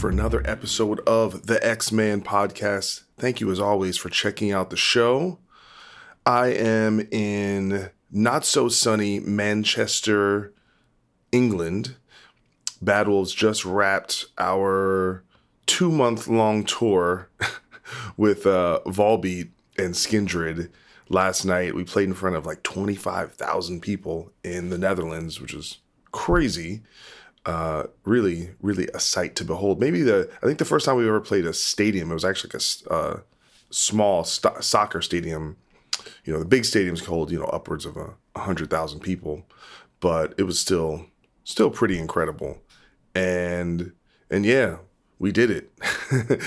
For another episode of the X Man podcast. Thank you, as always, for checking out the show. I am in not so sunny Manchester, England. Bad Wolves just wrapped our two month long tour with uh, Volbeat and Skindred last night. We played in front of like 25,000 people in the Netherlands, which is crazy. Uh, really, really a sight to behold. Maybe the, I think the first time we ever played a stadium, it was actually like a uh, small st- soccer stadium. You know, the big stadiums hold, you know, upwards of a 100,000 people, but it was still, still pretty incredible. And, and yeah, we did it.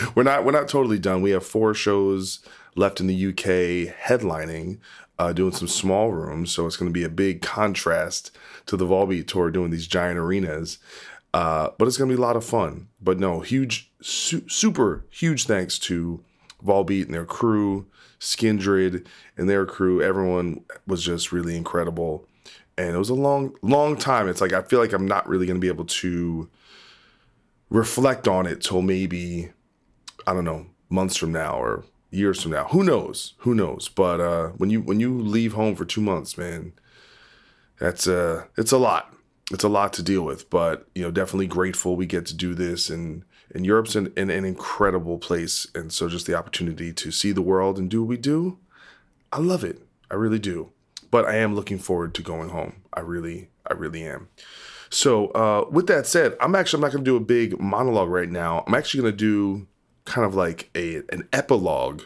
we're not we're not totally done. We have four shows left in the UK headlining, uh, doing some small rooms. So it's going to be a big contrast to the Volbeat tour doing these giant arenas. Uh, but it's going to be a lot of fun. But no, huge, su- super huge thanks to Volbeat and their crew, Skindred and their crew. Everyone was just really incredible. And it was a long, long time. It's like I feel like I'm not really going to be able to reflect on it till maybe I don't know months from now or years from now. Who knows? Who knows? But uh, when you when you leave home for two months, man, that's uh it's a lot. It's a lot to deal with. But you know, definitely grateful we get to do this and. And Europe's an, an, an incredible place. And so just the opportunity to see the world and do what we do, I love it. I really do. But I am looking forward to going home. I really, I really am. So uh, with that said, I'm actually I'm not going to do a big monologue right now. I'm actually going to do kind of like a an epilogue,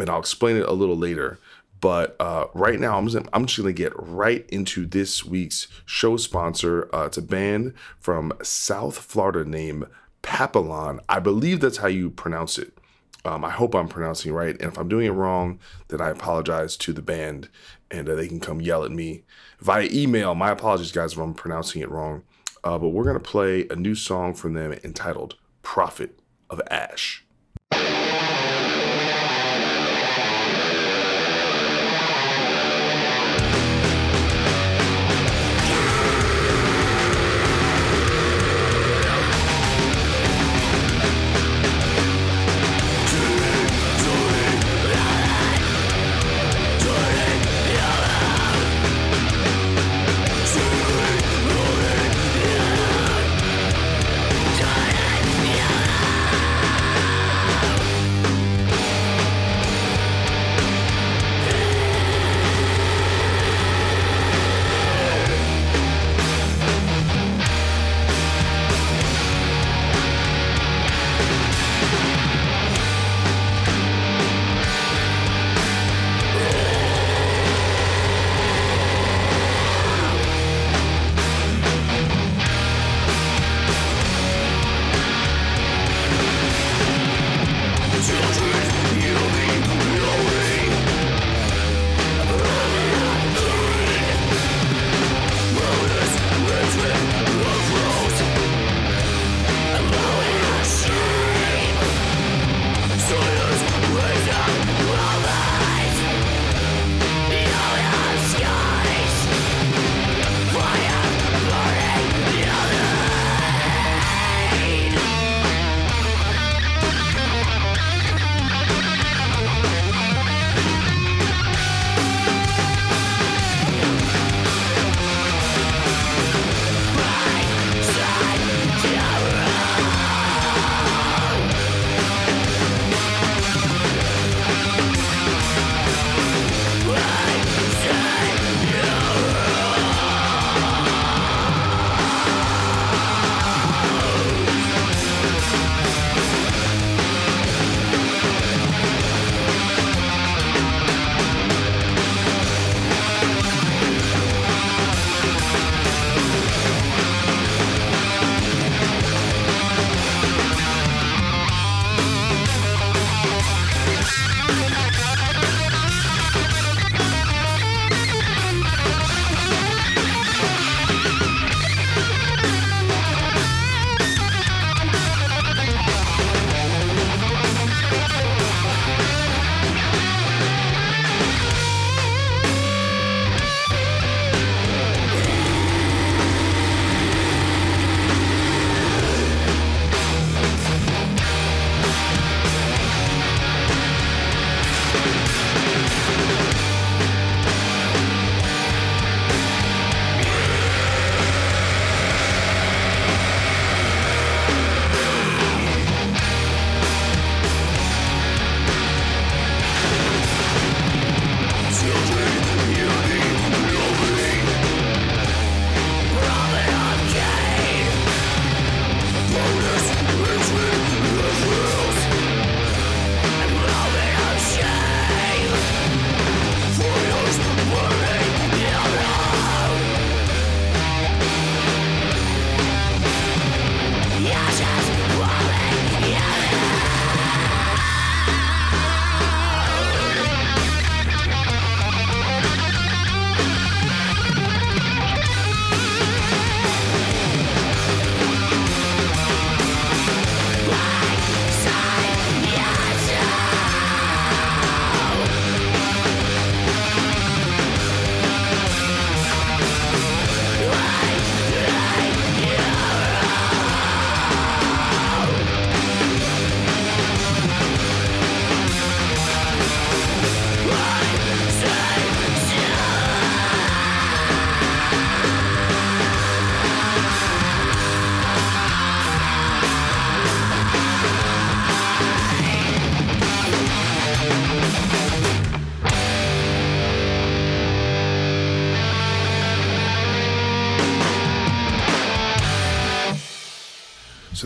and I'll explain it a little later. But uh, right now, I'm just, I'm just going to get right into this week's show sponsor. Uh, it's a band from South Florida named Papillon. I believe that's how you pronounce it. Um, I hope I'm pronouncing it right. And if I'm doing it wrong, then I apologize to the band and uh, they can come yell at me via email. My apologies, guys, if I'm pronouncing it wrong. Uh, but we're going to play a new song from them entitled Prophet of Ash.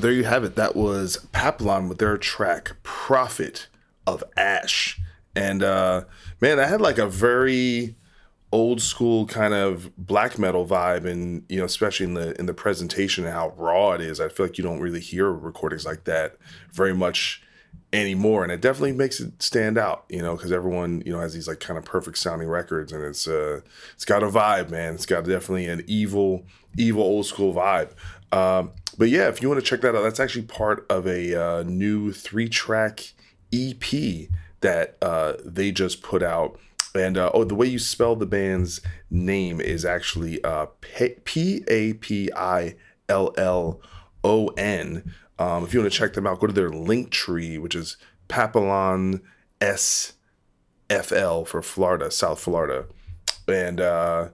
There you have it. That was Papillon with their track Prophet of Ash. And uh man, I had like a very old school kind of black metal vibe and you know especially in the in the presentation and how raw it is i feel like you don't really hear recordings like that very much anymore and it definitely makes it stand out you know because everyone you know has these like kind of perfect sounding records and it's uh it's got a vibe man it's got definitely an evil evil old school vibe um but yeah if you want to check that out that's actually part of a uh, new three track ep that uh they just put out and uh, oh, the way you spell the band's name is actually uh, P A P I L L O N. Um, if you want to check them out, go to their link tree, which is Papillon S F L for Florida, South Florida, and uh,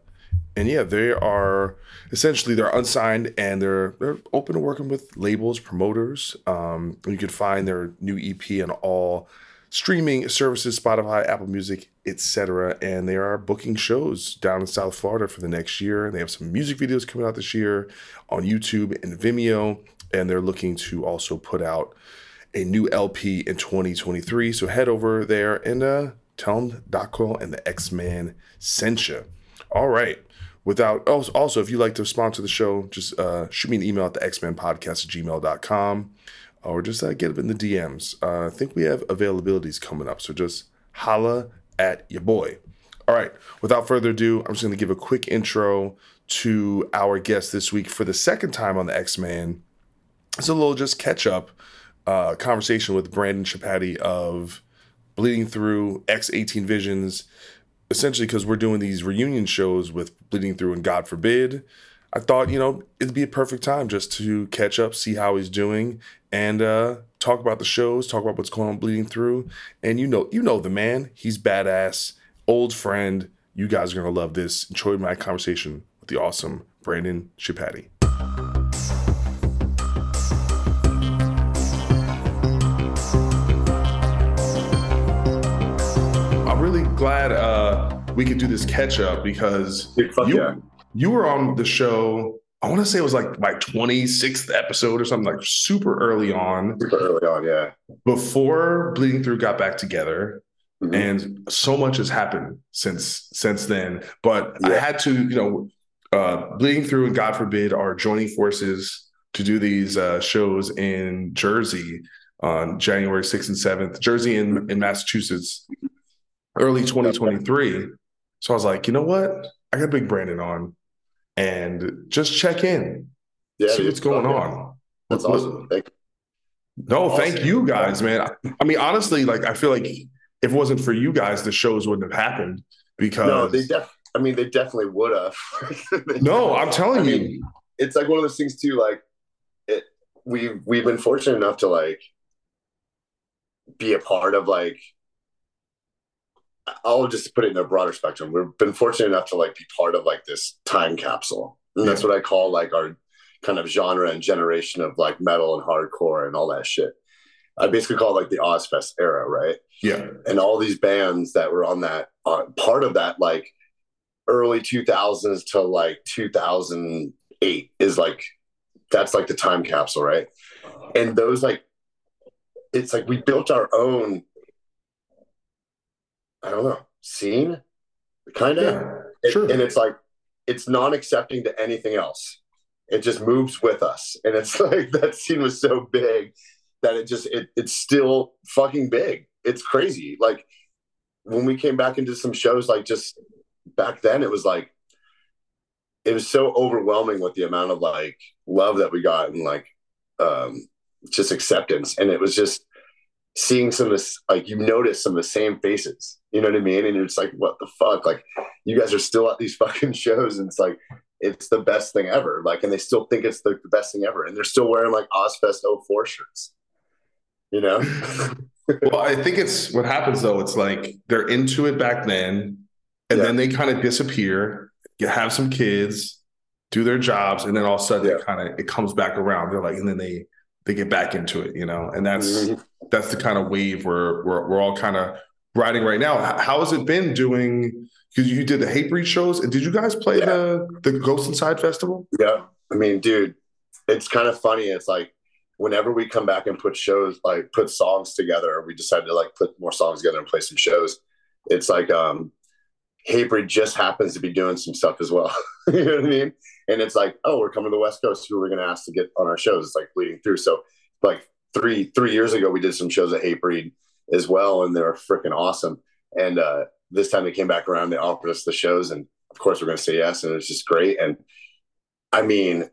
and yeah, they are essentially they're unsigned and they're they're open to working with labels, promoters. Um, you can find their new EP on all streaming services, Spotify, Apple Music, etc. And they are booking shows down in South Florida for the next year. And They have some music videos coming out this year on YouTube and Vimeo, and they're looking to also put out a new LP in 2023. So head over there and uh, tell them Doc and the X Man sent you. All right. Without also, if you'd like to sponsor the show, just uh, shoot me an email at the X Men Podcast at gmail.com or just uh, get them in the DMs. Uh, I think we have availabilities coming up, so just holla at your boy. All right, without further ado, I'm just going to give a quick intro to our guest this week for the second time on the X Man. It's a little just catch up uh, conversation with Brandan Schieppati of Bleeding Through X 18 Visions, essentially because we're doing these reunion shows with Bleeding Through and God Forbid. I thought, you know, it'd be a perfect time just to catch up, see how he's doing, and uh, talk about the shows, talk about what's going on bleeding through. And you know, you know the man. He's badass, old friend. You guys are gonna love this. Enjoy my conversation with the awesome Brandan Schieppati. Glad uh, we could do this catch up because you, yeah. you were on the show I want to say it was like my 26th episode or something like super early on. Super early on, yeah. Before Bleeding Through got back together. Mm-hmm. And so much has happened since since then. But yeah. I had to, you know, uh, Bleeding Through and God forbid are joining forces to do these uh, shows in Jersey on January 6th and 7th, Jersey in, in Massachusetts, early mm-hmm. 2023. So I was like, you know what? I got Big Brandan on and just check in, yeah, see what's going on. That's awesome. Thank no, awesome. thank you guys, man. I mean, honestly, like I feel like if it wasn't for you guys, the shows wouldn't have happened because no, they def- I mean, they definitely would have. no, I'm telling I you, mean, it's like one of those things too. Like, it we we've been fortunate enough to like be a part of like I'll just put it in a broader spectrum. We've been fortunate enough to like be part of like this time capsule. And yeah. that's what I call like our kind of genre and generation of like metal and hardcore and all that shit. I basically call it like the Ozzfest era, right? Yeah. And all these bands that were on that uh, part of that like early 2000s to like 2008 is like that's like the time capsule, right? And those like it's like we built our own I don't know, scene, kind of. Yeah, sure. And it's like, it's non accepting to anything else. It just moves with us. And it's like that scene was so big that it just, it, it's still fucking big. It's crazy. Like when we came back into some shows, like just back then, it was like, it was so overwhelming with the amount of like love that we got and like um just acceptance and it was just seeing some of this like you notice some of the same faces you know what I mean? And you're like, what the fuck? Like, you guys are still at these fucking shows, and it's like, it's the best thing ever. Like, and they still think it's the, the best thing ever, and they're still wearing like Ozzfest 04 shirts. You know? well, I think it's what happens though. It's like they're into it back then, and yeah. then they kind of disappear. You have some kids, do their jobs, and then all of a sudden yeah. it kind of it comes back around. They're like, and then they they get back into it, you know. And that's mm-hmm. That's the kind of wave where we're we're all kind of riding right now. How has it been doing? Because you did the Hatebreed shows, and did you guys play yeah. the the Ghost Inside Festival? Yeah, I mean, dude, it's kind of funny. It's like whenever we come back and put shows like put songs together, we decided to like put more songs together and play some shows. It's like um Hatebreed just happens to be doing some stuff as well. you know what I mean? And it's like, oh, we're coming to the West Coast. Who are we going to ask to get on our shows? It's like bleeding through. So, like three three years ago, we did some shows at Hatebreed as well, and they're freaking awesome. And uh, this time they came back around, they offered us the shows, and of course we're going to say yes, and it's just great. And I mean,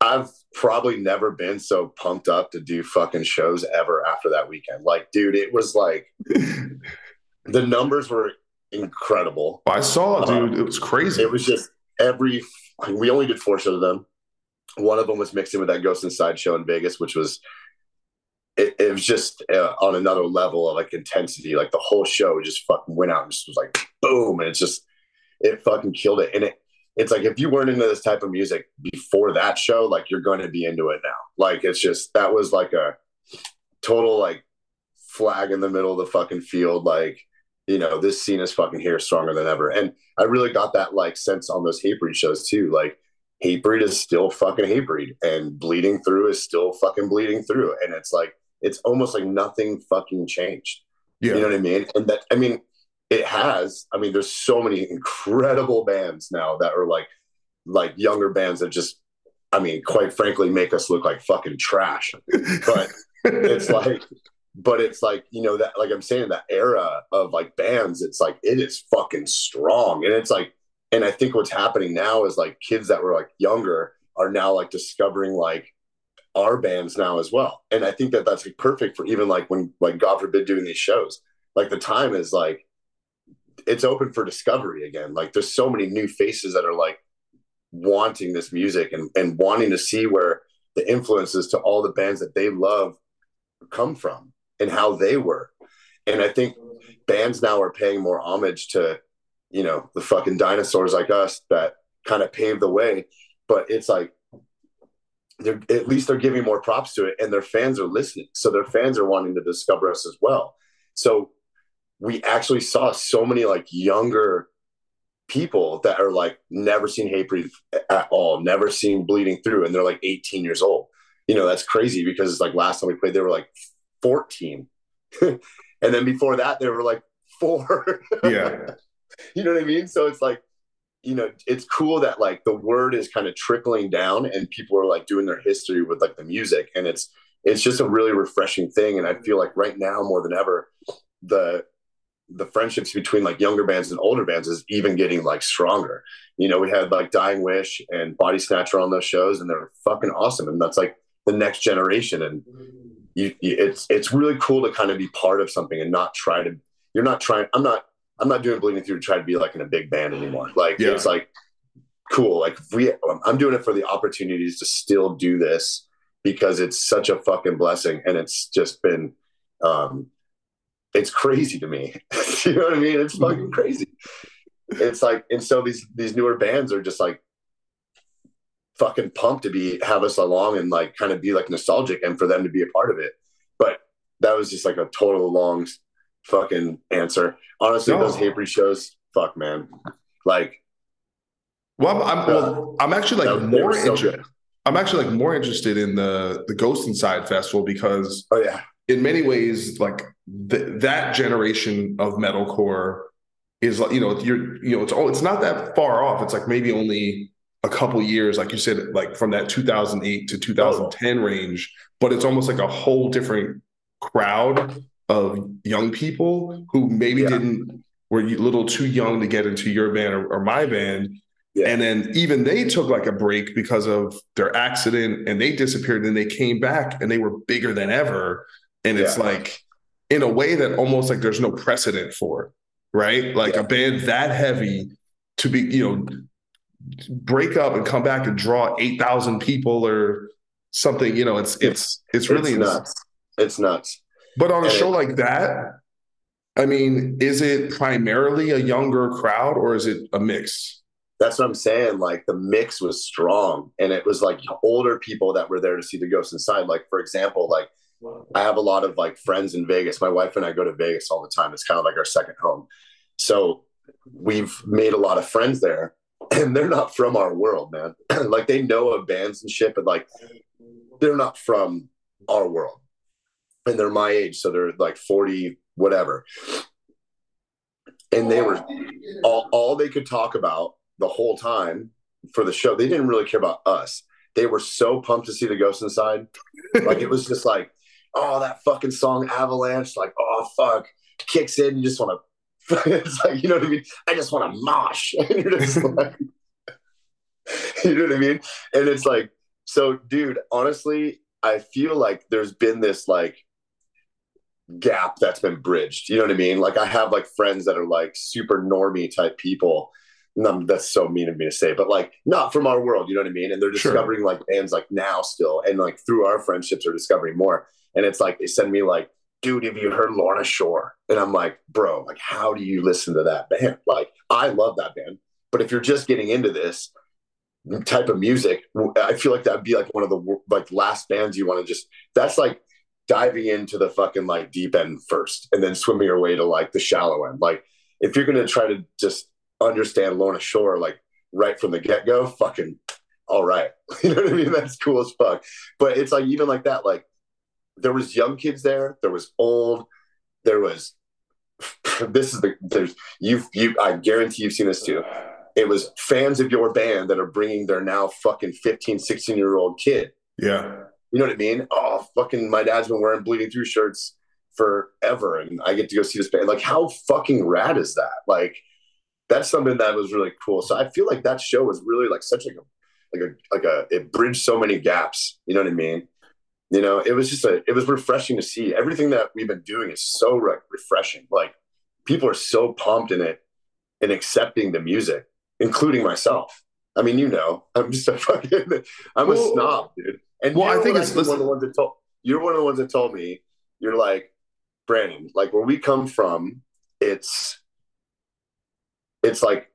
I've probably never been so pumped up to do fucking shows ever after that weekend. Like, dude, it was like the numbers were incredible. I saw, dude. Um, it was crazy. It was just every. We only did four shows of them. One of them was mixed in with that Ghost Inside show in Vegas, which was. It, it was just uh, on another level of like intensity. Like the whole show just fucking went out and just was like boom, and it's just it fucking killed it. And it it's like if you weren't into this type of music before that show, like you're going to be into it now. Like it's just that was like a total like flag in the middle of the fucking field. Like you know, this scene is fucking here stronger than ever. And I really got that like sense on those Hatebreed shows too. Like Hatebreed is still fucking Hatebreed and bleeding through is still fucking bleeding through. And it's like, it's almost like nothing fucking changed. Yeah. You know what I mean? And that, I mean, it has, I mean, there's so many incredible bands now that are like, like younger bands that just, I mean, quite frankly, make us look like fucking trash. But it's like, but it's like you know that like i'm saying that era of like bands it's like it is fucking strong and it's like and i think what's happening now is like kids that were like younger are now like discovering like our bands now as well. And i think that that's like perfect for even like when like god forbid doing these shows. Like the time is like it's open for discovery again. Like there's so many new faces that are like wanting this music and and wanting to see where the influences to all the bands that they love come from and how they were. And I think bands now are paying more homage to, you know, the fucking dinosaurs like us that kind of paved the way. But it's like, they're, at least they're giving more props to it and their fans are listening. So their fans are wanting to discover us as well. So we actually saw so many like younger people that are like never seen Hatebreed at all, never seen bleeding through. And they're like 18 years old. You know, that's crazy because it's like last time we played, they were like 14. and then before that, they were like four. yeah. You know what I mean? So it's like, you know, it's cool that like the word is kind of trickling down and people are like doing their history with like the music. And it's, it's just a really refreshing thing. And I feel like right now more than ever, the, the friendships between like younger bands and older bands is even getting like stronger. You know, we had like Dying Wish and Body Snatcher on those shows, and they're fucking awesome. And that's like the next generation. And you, you, it's it's really cool to kind of be part of something and not try to you're not trying i'm not i'm not doing bleeding through to try to be like in a big band anymore like yeah. it's like cool like we i'm doing it for the opportunities to still do this because it's such a fucking blessing and it's just been um it's crazy to me you know what i mean it's fucking mm-hmm. crazy it's like and so these these newer bands are just like fucking pumped to be have us along and like kind of be like nostalgic and for them to be a part of it. But that was just like a total long fucking answer. Honestly, no. those Hatebreed shows, fuck man. Like well, I'm, well, I'm actually like more so interested. I'm actually like more interested in the the Ghost Inside Festival because oh yeah, in many ways, like th- that generation of metalcore is like you know you're you know it's all it's not that far off. It's like maybe only a couple years, like you said, like from that 2008 to 2010 range, but it's almost like a whole different crowd of young people who maybe yeah. didn't were a little too young to get into your band or, or my band. Yeah. And then even they took like a break because of their accident and they disappeared and they came back and they were bigger than ever. And yeah. it's like in a way that almost like there's no precedent for, right? Like a band that heavy to be, you know, break up and come back and draw 8,000 people or something, you know, it's, it's, it's really it's nuts. It's nuts. But on a show like that, I mean, is it primarily a younger crowd or is it a mix? That's what I'm saying. Like the mix was strong and it was like older people that were there to see the ghost inside. Like, for example, like I have a lot of like friends in Vegas. My wife and I go to Vegas all the time. It's kind of like our second home. So we've made a lot of friends there and they're not from our world, man. like they know of bands and shit, but like they're not from our world and they're my age so they're like 40 whatever. And they were all, all they could talk about the whole time for the show they didn't really care about us. They were so pumped to see the ghost inside. Like it was just like oh that fucking song avalanche like oh fuck kicks in you just want to it's like you know what i mean? I just want to mosh. And you're just like you know what i mean? And it's like so dude honestly i feel like there's been this like gap that's been bridged. You know what I mean? Like I have like friends that are like super normie type people. No, that's so mean of me to say, but like not from our world, you know what I mean? And they're discovering sure. like bands like now still, and like through our friendships are discovering more. And it's like they send me like, dude, have you heard Lorna Shore? And I'm like, bro, like how do you listen to that band? Like I love that band, but if you're just getting into this type of music, I feel like that'd be like one of the like last bands you want to just. That's like diving into the fucking like deep end first and then swimming your way to like the shallow end. Like if you're gonna try to just understand Lorna Shore like right from the get go, fucking all right. You know what I mean? That's cool as fuck. But it's like even like that, like there was young kids there, there was old, there was this is the there's you've you I guarantee you've seen this too. It was fans of your band that are bringing their now fucking 15, 16 year old kid. Yeah. You know what I mean? Oh, fucking, my dad's been wearing bleeding through shirts forever, and I get to go see this band. Like, how fucking rad is that? Like, that's something that was really cool. So I feel like that show was really like such like a like a like a it bridged so many gaps. You know what I mean? You know, it was just a it was refreshing to see. Everything that we've been doing is so re- refreshing. Like people are so pumped in it and accepting the music, including myself. I mean, you know, I'm just a fucking I'm a well, snob, dude. And well, I think it's one of the ones that told you're one of the ones that told me you're like Brandan, like where we come from, it's it's like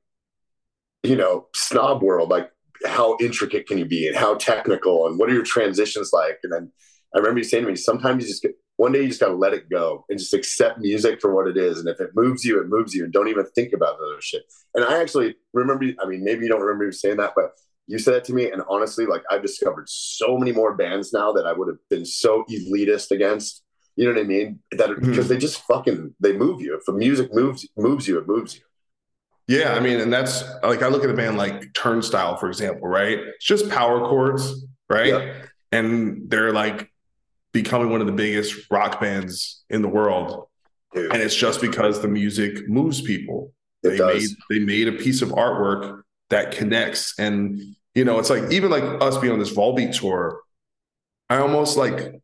you know snob world, like how intricate can you be and how technical and what are your transitions like? And then I remember you saying to me, sometimes you just get one day you just got to let it go and just accept music for what it is. And if it moves you, it moves you, and don't even think about the other shit. And I actually remember, I mean, maybe you don't remember you saying that, but you said that to me and honestly like i've discovered so many more bands now that i would have been so elitist against you know what i mean that mm-hmm. because they just fucking they move you if the music moves moves you it moves you yeah i mean and that's like i look at a band like turnstile for example right it's just power chords right yep. and they're like becoming one of the biggest rock bands in the world Dude. and it's just because the music moves people it they does. made they made a piece of artwork that connects. And, you know, it's like even like us being on this Volbeat tour, I almost like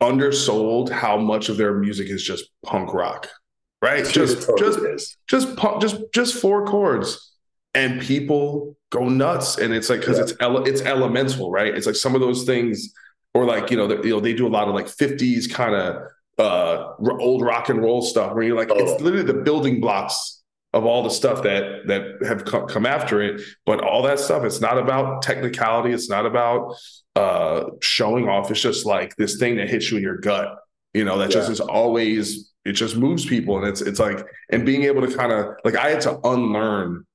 undersold how much of their music is just punk rock. Right? Just just just punk, just just four chords. And people go nuts. And it's like because yeah. it's ele- it's elemental, right? It's like some of those things, or like, you know, you know, they do a lot of like 50s kind of uh old rock and roll stuff where you're like, oh. it's literally the building blocks of all the stuff that that have come after it but all that stuff it's not about technicality it's not about uh showing off it's just like this thing that hits you in your gut you know that yeah. just is always it just moves people and it's it's like and being able to kind of like i had to unlearn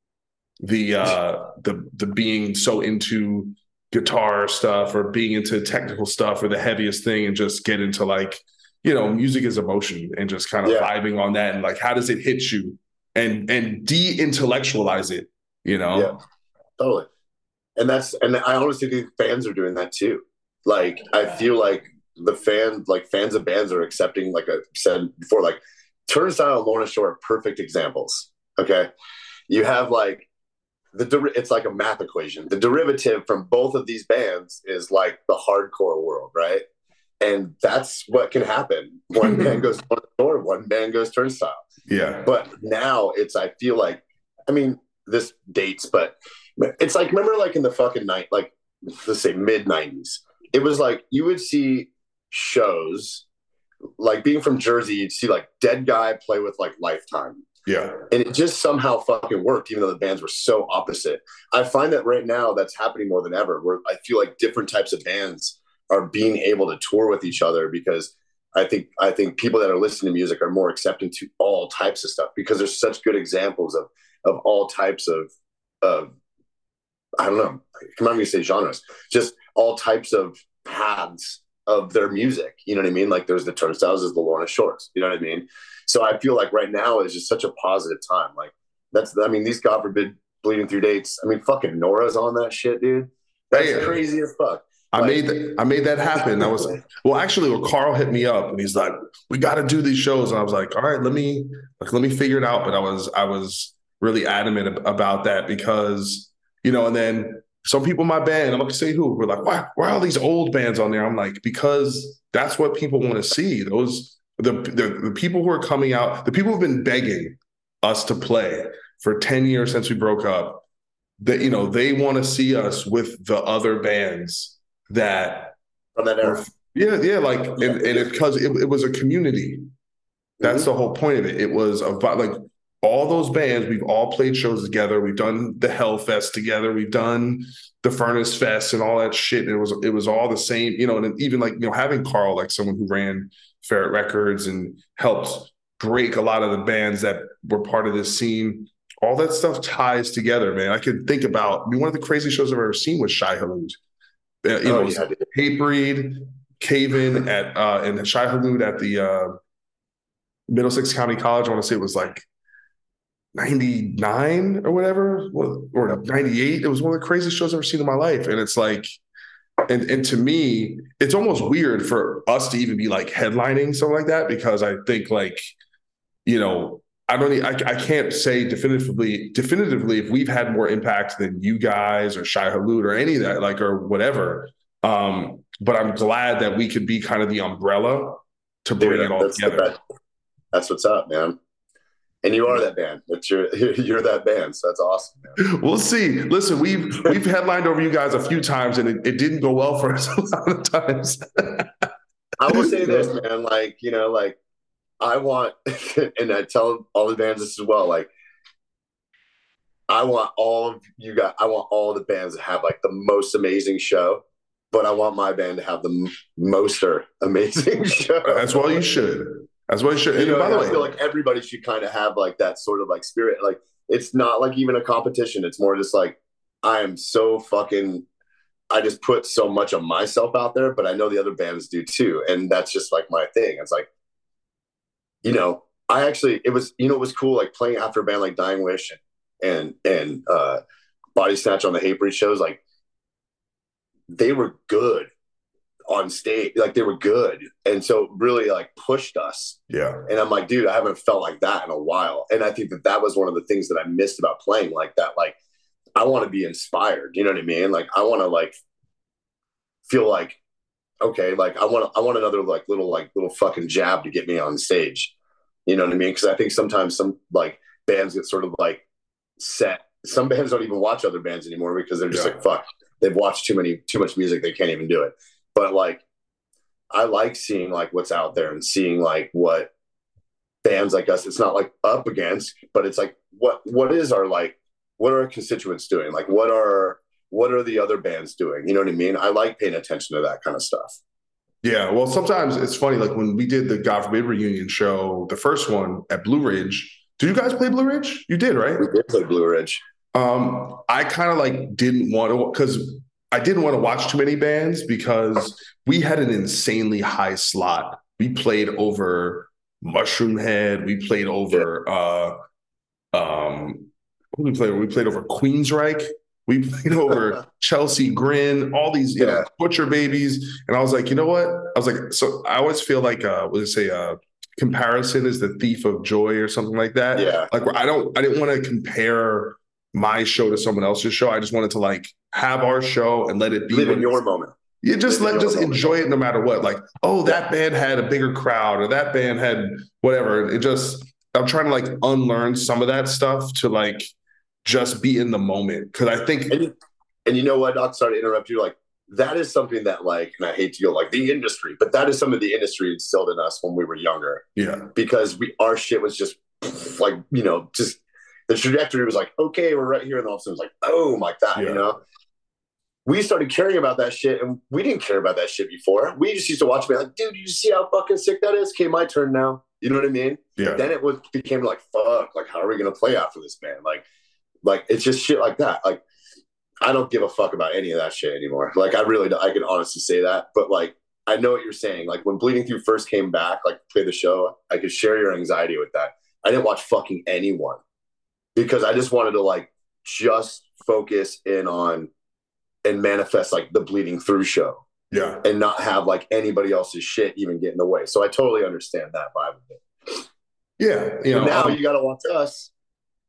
the uh the the being so into guitar stuff or being into technical stuff or the heaviest thing and just get into like you know music is emotion and just kind of yeah. vibing on that and like how does it hit you and and de-intellectualize it you know? Yeah totally. And that's and i honestly think fans are doing that too. Like i feel like the fan like fans of bands are accepting like i said before like turnstile and lorna shore are perfect examples okay? You have like the it's like a math equation. The derivative from both of these bands is like the hardcore world right? And that's what can happen. One band goes Lorna one band goes turnstile yeah. But now it's, I feel like, I mean, this dates, but it's like, remember like in the fucking night, like let's say mid 90s, it was like you would see shows like being from Jersey, you'd see like Dead Guy play with like Lifetime. Yeah. And it just somehow fucking worked, even though the bands were so opposite. I find that right now that's happening more than ever, where I feel like different types of bands are being able to tour with each other because I think I think people that are listening to music are more accepting to all types of stuff because there's such good examples of of all types of of I don't know, Come on, to say genres, just all types of paths of their music. You know what I mean? Like there's the turnstiles, there's the Lorna Shores. You know what I mean? So I feel like right now is just such a positive time. Like that's, I mean, these God forbid bleeding through dates. I mean, fucking Nora's on that shit, dude. That's hey, crazy as fuck. I like, made that. I made that happen. I was well, actually, well, Carl hit me up and he's like, "We got to do these shows." And I was like, "All right, let me like let me figure it out." But I was I was really adamant about that because you know, and then some people in my band, I'm not gonna say who, were like, "Why? Why are all these old bands on there?" I'm like, because that's what people want to see. Those the, the the people who are coming out, the people who've been begging us to play for 10 years since we broke up that you know they want to see us with the other bands that from that era. yeah, yeah, like and, and it because it, it, was a community. That's mm-hmm. the whole point of it. It was about like all those bands. We've all played shows together. We've done the Hellfest together. We've done the Furnace Fest and all that shit. And it was it was all the same, you know. And even like you know having Carl, like someone who ran Ferret Records and helped break a lot of the bands that were part of this scene all that stuff ties together, man. I can think about I mean, one of the craziest shows I've ever seen was Shai Hulud. Uh, you oh, know, yeah. Hatebreed, Cave-In at uh and Shai Hulud at the uh Middlesex County College. I want to say it was like 99 or whatever, or 98. It was one of the craziest shows I've ever seen in my life. And it's like, and and to me, it's almost weird for us to even be like headlining something like that because I think like, you know, I don't. I, I can't say definitively definitively if we've had more impact than you guys or Shai Hulud or any of that, like or whatever. Um, but I'm glad that we could be kind of the umbrella to bring Dude, it all together. That's what's up, man. And you are that band. That's your you're that band. So that's awesome. Man. We'll see. Listen, we've we've headlined over you guys a few times, and it, it didn't go well for us a lot of times. I will say this, man. Like you know, like I want, and I tell all the bands this as well. Like, I want all of you guys. I want all the bands to have like the most amazing show, but I want my band to have the most er, amazing show. That's why you should. That's why you should. You know, by the way, I feel like everybody should kind of have like that sort of like spirit. Like, it's not like even a competition. It's more just like I am so fucking. I just put so much of myself out there, but I know the other bands do too, and that's just like my thing. It's like you know, I actually it was you know it was cool like playing after a band like Dying Wish and and, and uh, Body Snatch on the Hatebreed shows like they were good on stage like they were good. And so really like pushed us. Yeah. And i'm like dude i haven't felt like that in a while. And i think that that was one of the things that i missed about playing like that like i want to be inspired you know what i mean? Like i want to like feel like okay, like I want I want another like little like little fucking jab to get me on stage. You know what I mean? Because I think sometimes some like bands get sort of like set. Some bands don't even watch other bands anymore because they're just yeah. like fuck. They've watched too many too much music. They can't even do it. But like, I like seeing like what's out there and seeing like what bands like us. It's not like up against, but it's like what what is our like what are our constituents doing? Like what are what are the other bands doing? You know what I mean? I like paying attention to that kind of stuff. Yeah, well, sometimes it's funny. Like when we did the God forbid reunion show, the first one at Blue Ridge. Did you guys play Blue Ridge? You did, right? We did play Blue Ridge. Um, I kind of like didn't want to because I didn't want to watch too many bands because we had an insanely high slot. We played over Mushroomhead. We played over uh um who we played? We played over Queensryche. We played over Chelsea Grin, all these you yeah. know, butcher babies, and I was like, you know what? I was like, so I always feel like uh, what say uh, comparison is the thief of joy or something like that. Yeah, like I don't, I didn't want to compare my show to someone else's show. I just wanted to like have our show and let it be live in your moment. You just live let just moment. enjoy it no matter what. Like, oh, that band had a bigger crowd, or that band had whatever. It just I'm trying to like unlearn some of that stuff to like just be in the moment because I think. And you, and you know what? Not sorry to interrupt you. Like that is something that like, and I hate to go like the industry, but that is some of the industry instilled in us when we were younger. Yeah, because we our shit was just like you know just the trajectory was like okay we're right here and all of a sudden it was like oh like that yeah. you know we started caring about that shit and we didn't care about that shit before. We just used to watch me like, dude, you see how fucking sick that is? Okay, my turn now. You know what I mean? Yeah. Then it was became like, fuck, like how are we gonna play after this man? Like like it's just shit like that. Like I don't give a fuck about any of that shit anymore. Like I really, I can honestly say that. But like, I know what you're saying. Like when Bleeding Through first came back, like play the show, I could share your anxiety with that. I didn't watch fucking anyone because I just wanted to like just focus in on and manifest like the Bleeding Through show. Yeah. And not have like anybody else's shit even get in the way. So I totally understand that vibe of it. Yeah. You know, now um, you got to watch us.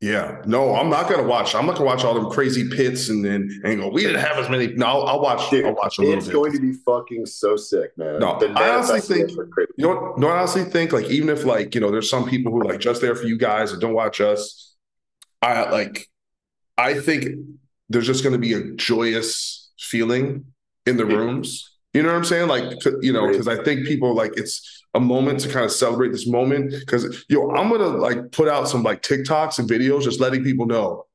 Yeah, no, I'm not gonna watch. I'm not gonna watch all them crazy pits and then and go. We didn't have as many. No, I'll, I'll watch. Dude, I'll watch a little it's bit. going to be fucking so sick, man. No, I honestly think you know. No, I honestly think like even if like you know, there's some people who are like just there for you guys and don't watch us. I like. I think there's just going to be a joyous feeling in the rooms. You know what I'm saying? Like you know, because I think people like it's a moment to kind of celebrate this moment because yo i'm gonna like put out some like tiktoks and videos just letting people know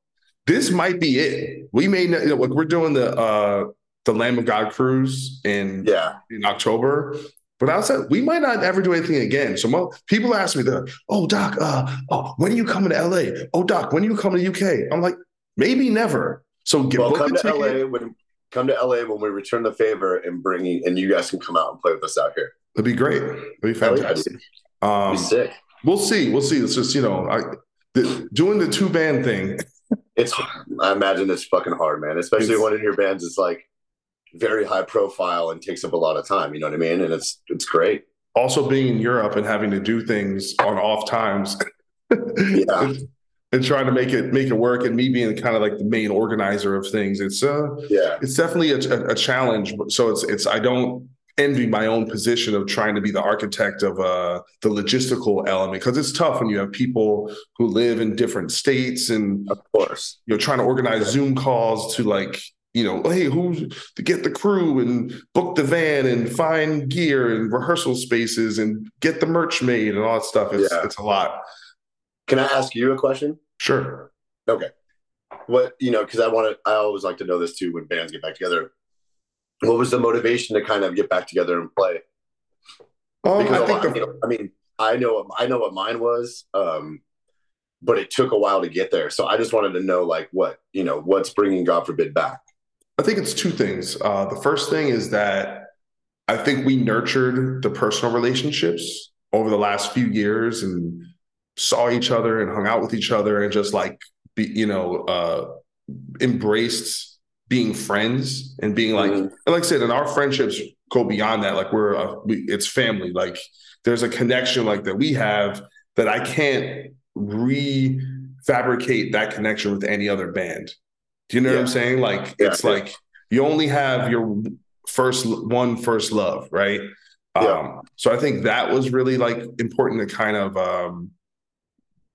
this might be it we may not, you know, like we're doing the uh the lamb of god cruise in yeah in october but said we might not ever do anything again. So mo- people ask me that, oh doc, uh, oh when are you coming to LA? Oh doc, when are you coming to UK? I'm like, maybe never. So get well, come to ticket. LA when come to LA when we return the favor and bringing and you guys can come out and play with us out here. It'd be great. It'd be fantastic. Um, be sick. We'll see. We'll see. It's just you know, I, the, doing the two band thing. It's. I imagine it's fucking hard, man. Especially it's, when in your bands is like very high profile and takes up a lot of time. You know what I mean? And it's it's great. Also, being in Europe and having to do things on off times. yeah. And trying to make it make it work and me being kind of like the main organizer of things it's uh yeah. it's definitely a, a, challenge so it's it's i don't envy my own position of trying to be the architect of uh, the logistical element because it's tough when you have people who live in different states and of course. you're trying to organize zoom calls to like you know hey who to get the crew and book the van and find gear and rehearsal spaces and get the merch made and all that stuff it's, yeah. it's a lot can i ask you a question sure okay what you know because i want to i always like to know this too when bands get back together what was the motivation to kind of get back together and play? Um, I think lot, the, you know, I mean, I know I know what mine was, um, but it took a while to get there. So I just wanted to know, like, what you know, what's bringing God forbid back. I think it's two things. Uh, the first thing is that I think we nurtured the personal relationships over the last few years and saw each other and hung out with each other and just like be, you know, uh, embraced being friends and being like, mm-hmm. like I said, and our friendships go beyond that. Like we're, a, we, it's family. Like there's a connection like that we have that I can't refabricate that connection with any other band. Do you know yeah. what I'm saying? Like yeah. it's like you only have your first one first love, right? Yeah. Um, so I think that was really like important to kind of um,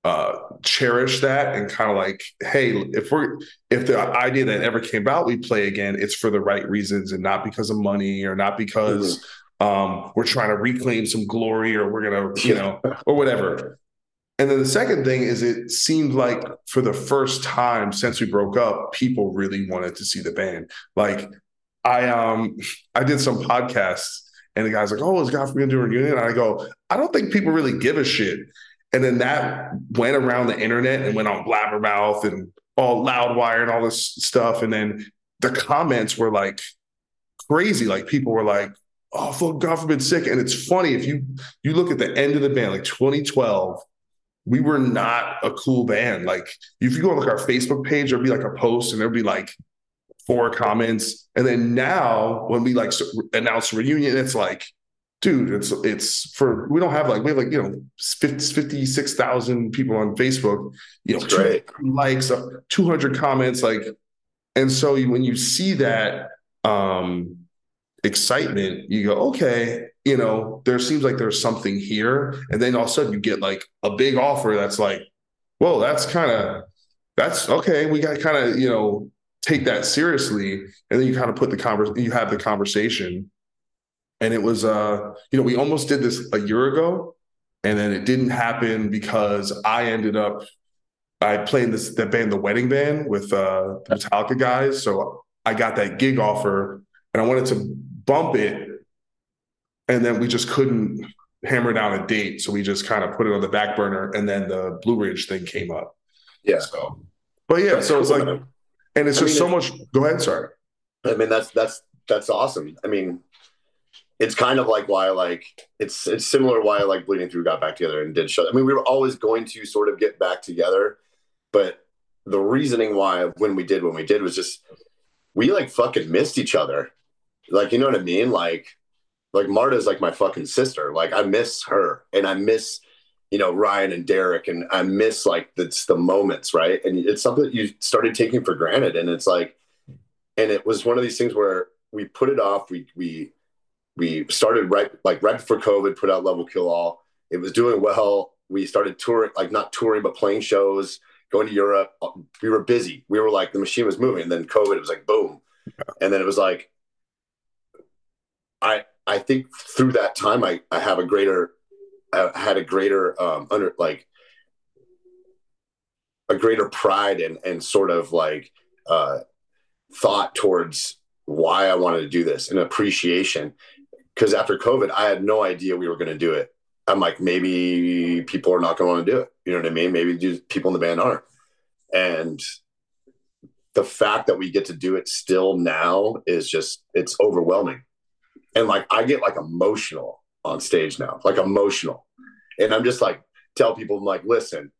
uh, cherish that and kind of like, hey, if we're if the idea that ever came about, we play again, it's for the right reasons and not because of money or not because mm-hmm. um, we're trying to reclaim some glory or we're gonna, you know, or whatever. And then the second thing is, it seemed like for the first time since we broke up, people really wanted to see the band. Like, I um, I did some podcasts, and the guy's like, "Oh, is God Forbid gonna do a reunion?" And I go, "I don't think people really give a shit." And then that went around the internet and went on Blabbermouth and all Loudwire and all this stuff. And then the comments were like crazy. Like people were like, "Oh, fuck, God forbid, sick." And it's funny if you you look at the end of the band, like 2012, we were not a cool band. Like if you go on like our Facebook page, there'd be like a post and there'd be like four comments. And then now when we like announce reunion, it's like dude, it's it's for we don't have like we have like you know 56,000 people on Facebook, you know, two likes, uh, 200 comments like and so when you see that um excitement, you go, okay, you know, there seems like there's something here. And then all of a sudden you get like a big offer that's like, whoa, that's kind of that's okay, we got kind of, you know, take that seriously. And then you kind of put the convers you have the conversation and it was uh you know we almost did this a year ago and then it didn't happen because i ended up i played this that band the wedding band with uh the metallica guys so i got that gig offer and i wanted to bump it and then we just couldn't hammer down a date so we just kind of put it on the back burner and then the blue ridge thing came up yeah so but yeah so it's like And it's I just mean, so much. Go ahead. Sorry. I mean, that's that's that's awesome. I mean, it's kind of like why like it's it's similar why like bleeding through got back together and did show. I mean, we were always going to sort of get back together, but the reasoning why when we did when we did was just we like fucking missed each other. Like, you know what I mean? Like, like Marta's like my fucking sister. Like, I miss her and I miss, you know, Ryan and Derek and I miss like it's the moments, right? And it's something that you started taking for granted. And it's like, and it was one of these things where we put it off. We we we started right like right before COVID, put out Love Will Kill All. It was doing well. We started touring, like not touring, but playing shows going to Europe. We were busy. We were like the machine was moving. And then COVID, it was like boom, and then it was like I I think through that time I I have a greater I had a greater um under like a greater pride and and sort of like uh thought towards why I wanted to do this and appreciation because after COVID I had no idea we were going to do it I'm like, maybe people are not going to want to do it. You know what I mean? Maybe people in the band aren't. And the fact that we get to do it still now is just, it's overwhelming. And like, I get like emotional on stage now, like emotional. And I'm just like, tell people, I'm like, listen,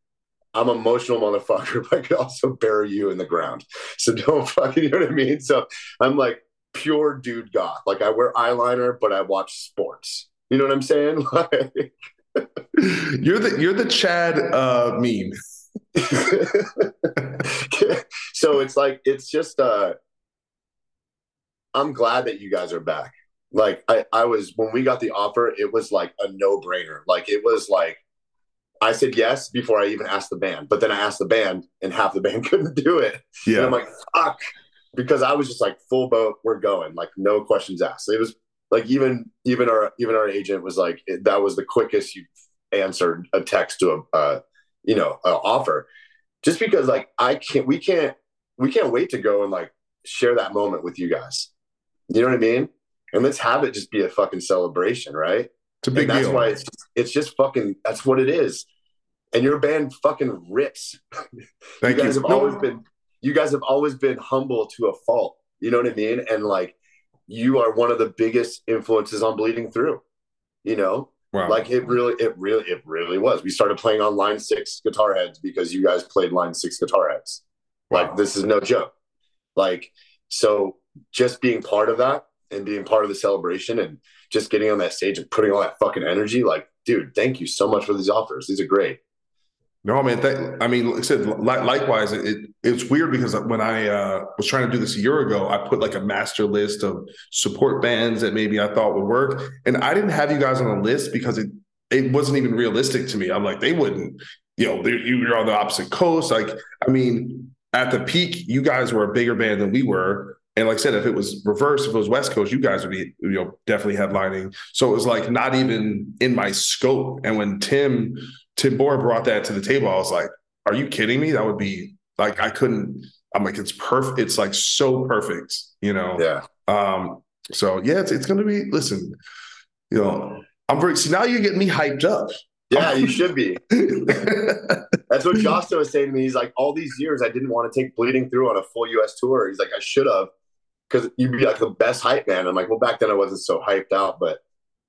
I'm emotional motherfucker, but I could also bury you in the ground. So don't fucking, you know what I mean? So I'm like pure dude goth. Like I wear eyeliner, but I watch sports you know what I'm saying? Like you're the you're the Chad uh, meme. so it's like it's just uh I'm glad that you guys are back. Like I, I was when we got the offer, it was like a no-brainer. Like it was like I said yes before I even asked the band, but then I asked the band and half the band couldn't do it. Yeah. And I'm like, fuck. Because I was just like full boat, we're going, like no questions asked. It was like even even our even our agent was like that was the quickest you answered a text to a uh, you know a offer just because like i can't we can't we can't wait to go and like share that moment with you guys you know what i mean and let's have it just be a fucking celebration right it's a big and that's deal. why it's it's just fucking that's what it is and your band fucking rips Thank you guys you. have no. always been you guys have always been humble to a fault you know what i mean? And like you are one of the biggest influences on bleeding through you know? Wow. like it really it really it really was. We started playing on line six guitar heads because you guys played line six guitar heads. Wow. like this is no joke. Like so just being part of that and being part of the celebration and just getting on that stage and putting all that fucking energy like dude thank you so much for these offers. These are great no, man. That, I mean, like I said, li- likewise, it, it's weird because when I uh, was trying to do this a year ago, I put like a master list of support bands that maybe I thought would work, and I didn't have you guys on the list because it it wasn't even realistic to me. I'm like, they wouldn't, you know, you're on the opposite coast. Like, I mean, at the peak, you guys were a bigger band than we were. And like I said, if it was reverse, if it was West Coast, you guys would be, you know, definitely headlining. So it was like not even in my scope. And when Tim Tim Bohr brought that to the table, I was like, are you kidding me? That would be like I couldn't. I'm like, it's perfect. It's like so perfect, you know. Yeah. Um. So yeah, it's it's gonna be. Listen, you know, I'm very. See now you're getting me hyped up. Yeah, you should be. That's what Jasta was saying to me. He's like, all these years I didn't want to take Bleeding Through on a full U.S. tour. He's like, I should have, because you'd be like the best hype man. I'm like, well, back then I wasn't so hyped out, but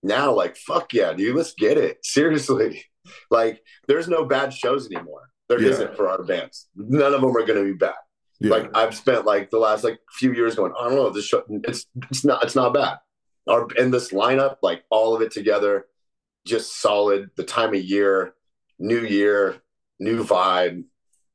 now, like, fuck yeah, dude, let's get it. Seriously. Like, there's no bad shows anymore. There yeah. not for our bands. None of them are going to be bad. Yeah. Like I've spent like the last like few years going, I don't know, this show it's it's not it's not bad. Our in this lineup, like all of it together, just solid. The time of year, new year, new vibe.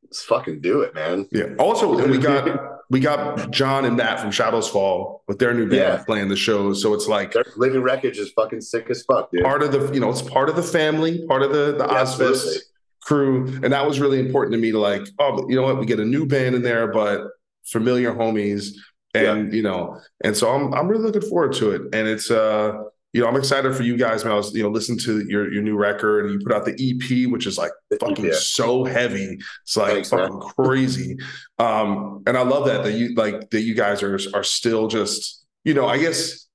Let's fucking do it, man. Yeah. Also, we got we got John and Matt from Shadows Fall with their new band yeah. playing the shows. So it's like their Living Wreckage is fucking sick as fuck, dude. Part of the, you know, it's part of the family, part of the the yeah, crew, and that was really important to me to like, oh, you know what, we get a new band in there, but familiar homies, and yeah. you know, and so I'm I'm really looking forward to it, and it's uh you know, I'm excited for you guys, man. I was, you know, listening to your your new record and you put out the EP, which is like fucking yeah. so heavy. It's like Thanks, fucking man. crazy. Um, and I love that that you like that you guys are are still just, you know, I guess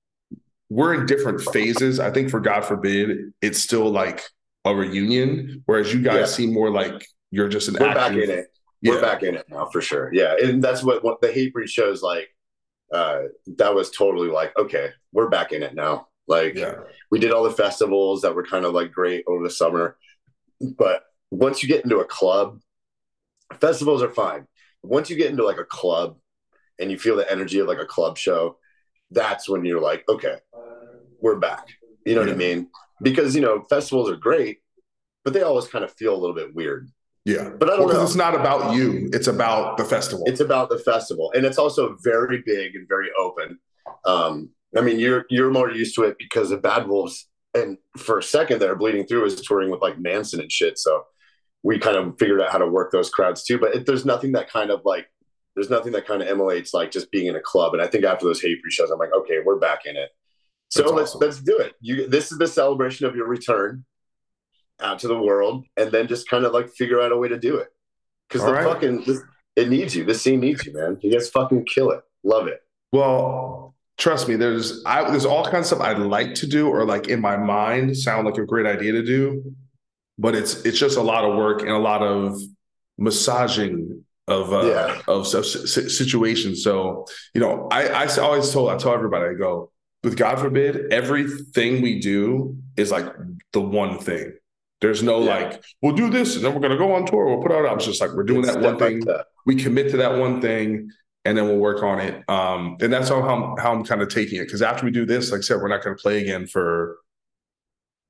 we're in different phases. I think for God forbid, it's still like a reunion, whereas you guys yeah. seem more like you're just an we're active, back in it. we're back in it now for sure. Yeah, and that's what, what the Hatebreed shows like. Uh, that was totally like, okay, we're back in it now. Like yeah. we did all the festivals that were kind of like great over the summer, but once you get into a club, festivals are fine. Once you get into like a club and you feel the energy of like a club show, that's when you're like, okay, we're back. You know yeah. what I mean? Because you know festivals are great, but they always kind of feel a little bit weird. Yeah, but I don't well, know. It's not about you; it's about the festival. It's about the festival, and it's also very big and very open. Um, I mean, you're you're more used to it because of Bad Wolves, and for a second there, Bleeding Through is touring with like Manson and shit. So we kind of figured out how to work those crowds too. But it, there's nothing that kind of like there's nothing that kind of emulates like just being in a club. And I think after those Hatebreed shows, I'm like, okay, we're back in it. So That's let's awesome. let's do it. You this is the celebration of your return out to the world and then just kind of like figure out a way to do it. Because the right. fucking this, it needs you. This scene needs you, man. You guys fucking kill it. Love it. Well, trust me, there's I there's all kinds of stuff I'd like to do or like in my mind sound like a great idea to do, but it's it's just a lot of work and a lot of massaging of uh, yeah. of, of situations. So you know, I I always told I tell everybody I go with God forbid everything we do is like the one thing. There's no yeah. like, we'll do this and then we're gonna go on tour. We'll put out. albums. just like we're doing it's that one thing. That. We commit to that one thing, and then we'll work on it. Um, and that's how I'm, how I'm kind of taking it. Because after we do this, like I said, we're not going to play again for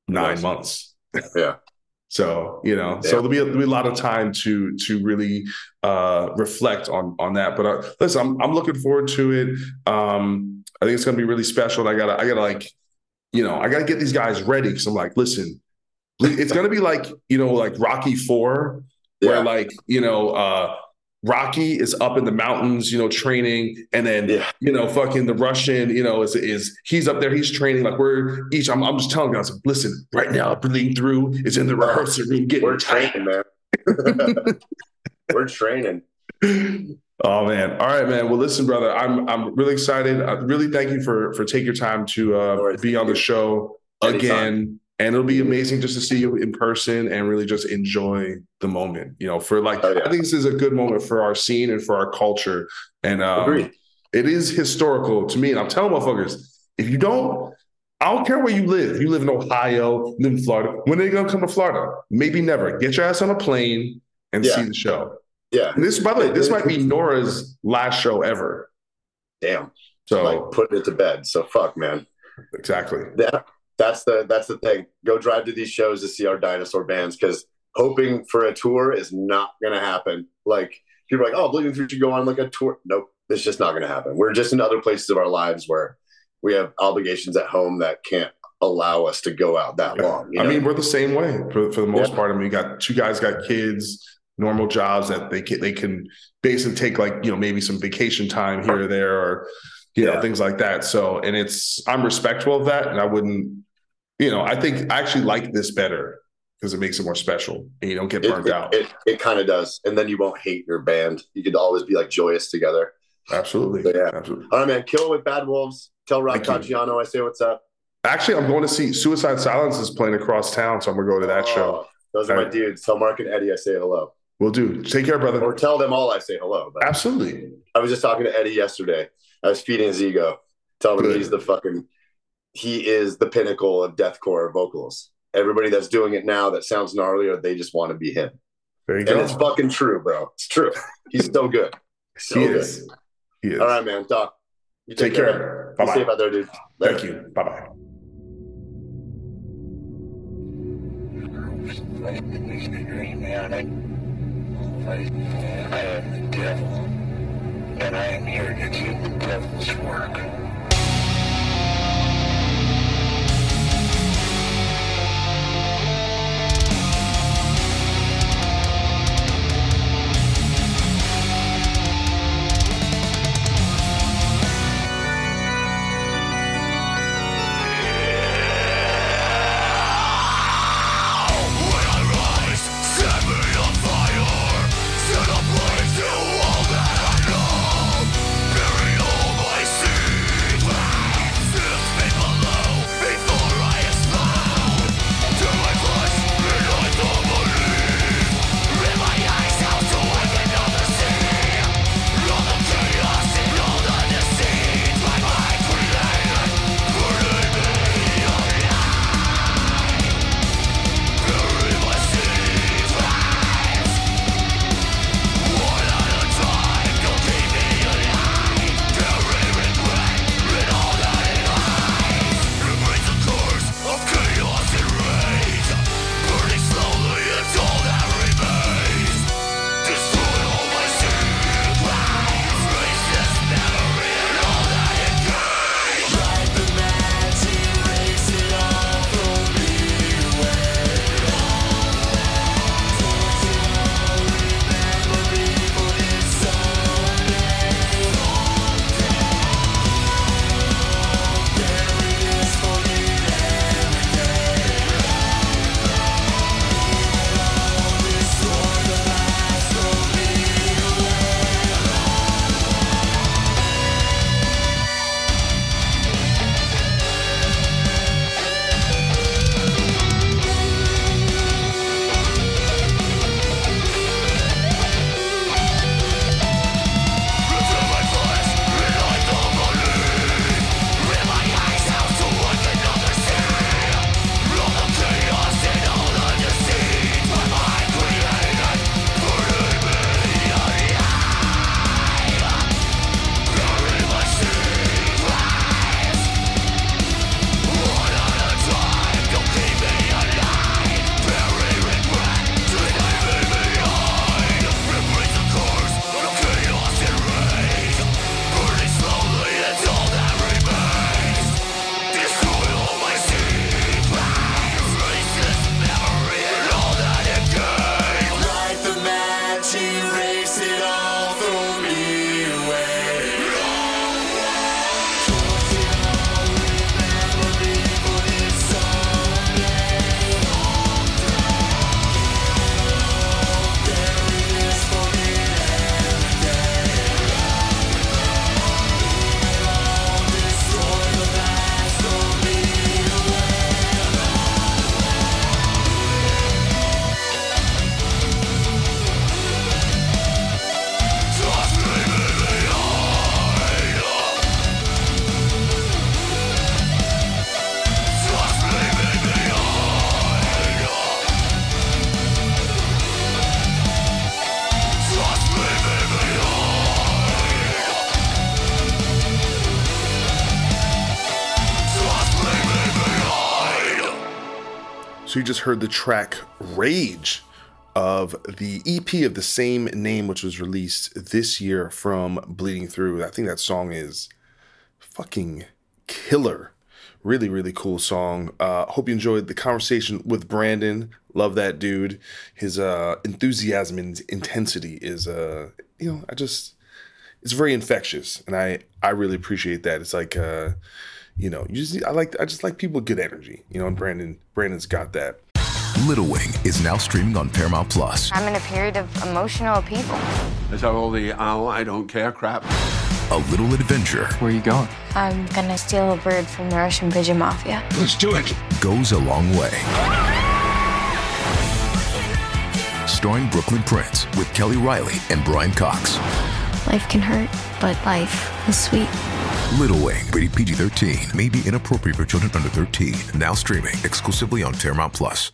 nine months. Yeah. so you know, yeah. so there'll be, a, there'll be a lot of time to to really uh, reflect on on that. But uh, listen, I'm I'm looking forward to it. Um, I think it's going to be really special. And I gotta I gotta like, you know, I gotta get these guys ready because I'm like, listen, it's gonna be like you know like Rocky Four, yeah. where like you know uh, Rocky is up in the mountains, you know, training, and then yeah. you know, fucking the Russian, you know, is is he's up there, he's training. Like we're each. I'm, I'm just telling guys, listen, right now, bleeding through is in the rehearsal room getting we're training, man. we're training. Oh man! All right, man. Well, listen, brother. I'm I'm really excited. I really thank you for for taking your time to uh, be on the show again and it'll be amazing just to see you in person and really just enjoy the moment you know for like oh, yeah. i think this is a good moment for our scene and for our culture and um, it is historical to me and i'm telling motherfuckers if you don't I don't care where you live. You live in Ohio, live in Florida. When are they gonna come to Florida? Maybe never. Get your ass on a plane and yeah. see the show. Yeah. And this, by the way, this might be Nora's last show ever. Damn. So like putting it to bed. So fuck, man. Exactly. Yeah that's the that's the thing. Go drive to these shows to see our dinosaur bands because hoping for a tour is not gonna happen. Like people are like, oh, Bleeding Through should go on like a tour. Nope, it's just not gonna happen. We're just in other places of our lives where we have obligations at home that can't allow us to go out that long. You know? I mean, we're the same way for, for the most yeah. part. I mean, you got two guys got kids, normal jobs that they can they can basically take like you know maybe some vacation time here or there or you yeah. know things like that. So and it's I'm respectful of that, and I wouldn't you know, I think I actually like this better because it makes it more special and you don't get burnt it, out. It, it, it kind of does. And then you won't hate your band. You could always be like joyous together. Absolutely. So, yeah. Absolutely. All right, man. Kill it with Bad Wolves. Tell Rob Caggiano I say what's up. Actually, I'm going to see Suicide Silence is playing across town, so I'm going to go to that oh, show. Those are my dudes. Tell Mark and Eddie I say hello. We'll do. Take care, brother. Or tell them all I say hello. Absolutely. I was just talking to Eddie yesterday. I was feeding his ego. Tell him he's the fucking he is the pinnacle of deathcore vocals. Everybody that's doing it now that sounds gnarly, or they just want to be him. There you and go. it's fucking true, bro. It's true. He's so good. So he is. He is. All right, man. Doc. You take, take care. care. Bye bye. Safe out there, dude. Later. Thank you. Bye bye. I am the devil, and I am here to do the devil's work. Just heard the track Rage of the EP of the same name, which was released this year from Bleeding Through. I think that song is fucking killer. Really, really cool song. Uh, hope you enjoyed the conversation with Brandan. Love that dude. His uh, enthusiasm and intensity is, uh, you know, I just, it's very infectious, and I, I really appreciate that. It's like, uh, you know, you just, I like, I just like people with good energy, you know, and Brandan, Brandan's got that. Little Wing is now streaming on Paramount Plus. I'm in a period of emotional upheaval. Is that all the oh, I don't care crap? A little adventure. Where are you going? I'm gonna steal a bird from the Russian pigeon mafia. Let's do it. Goes a long way. Starring Brooklyn Prince with Kelly Reilly and Brian Cox. Life can hurt, but life is sweet. Little Wing, rated PG 13, may be inappropriate for children under 13. Now streaming exclusively on Paramount Plus.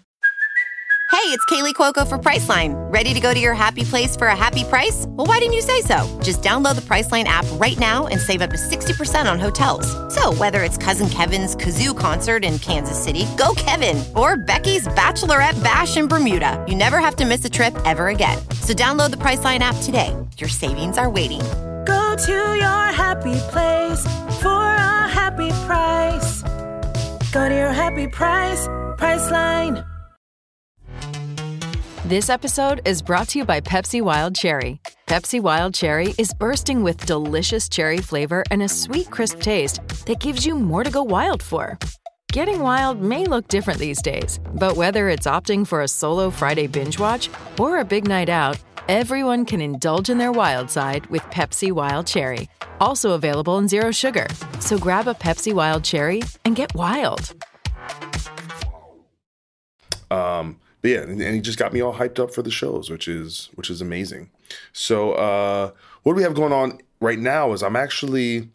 Hey, it's Kaley Cuoco for Priceline. Ready to go to your happy place for a happy price? Well, why didn't you say so? Just download the Priceline app right now and save up to 60% on hotels. So, whether it's Cousin Kevin's Kazoo concert in Kansas City, go Kevin, or Becky's Bachelorette Bash in Bermuda, you never have to miss a trip ever again. So, download the Priceline app today. Your savings are waiting. Go to your happy place for a happy price. Go to your happy price, Priceline. This episode is brought to you by Pepsi Wild Cherry. Pepsi Wild Cherry is bursting with delicious cherry flavor and a sweet, crisp taste that gives you more to go wild for. Getting wild may look different these days, but whether it's opting for a solo Friday binge watch or a big night out, everyone can indulge in their wild side with Pepsi Wild Cherry. Also available in Zero Sugar. So grab a Pepsi Wild Cherry and get wild. Um, but yeah, and, and, he just got me all hyped up for the shows, which is which is amazing. So uh, what do we have going on right now? Is I'm actually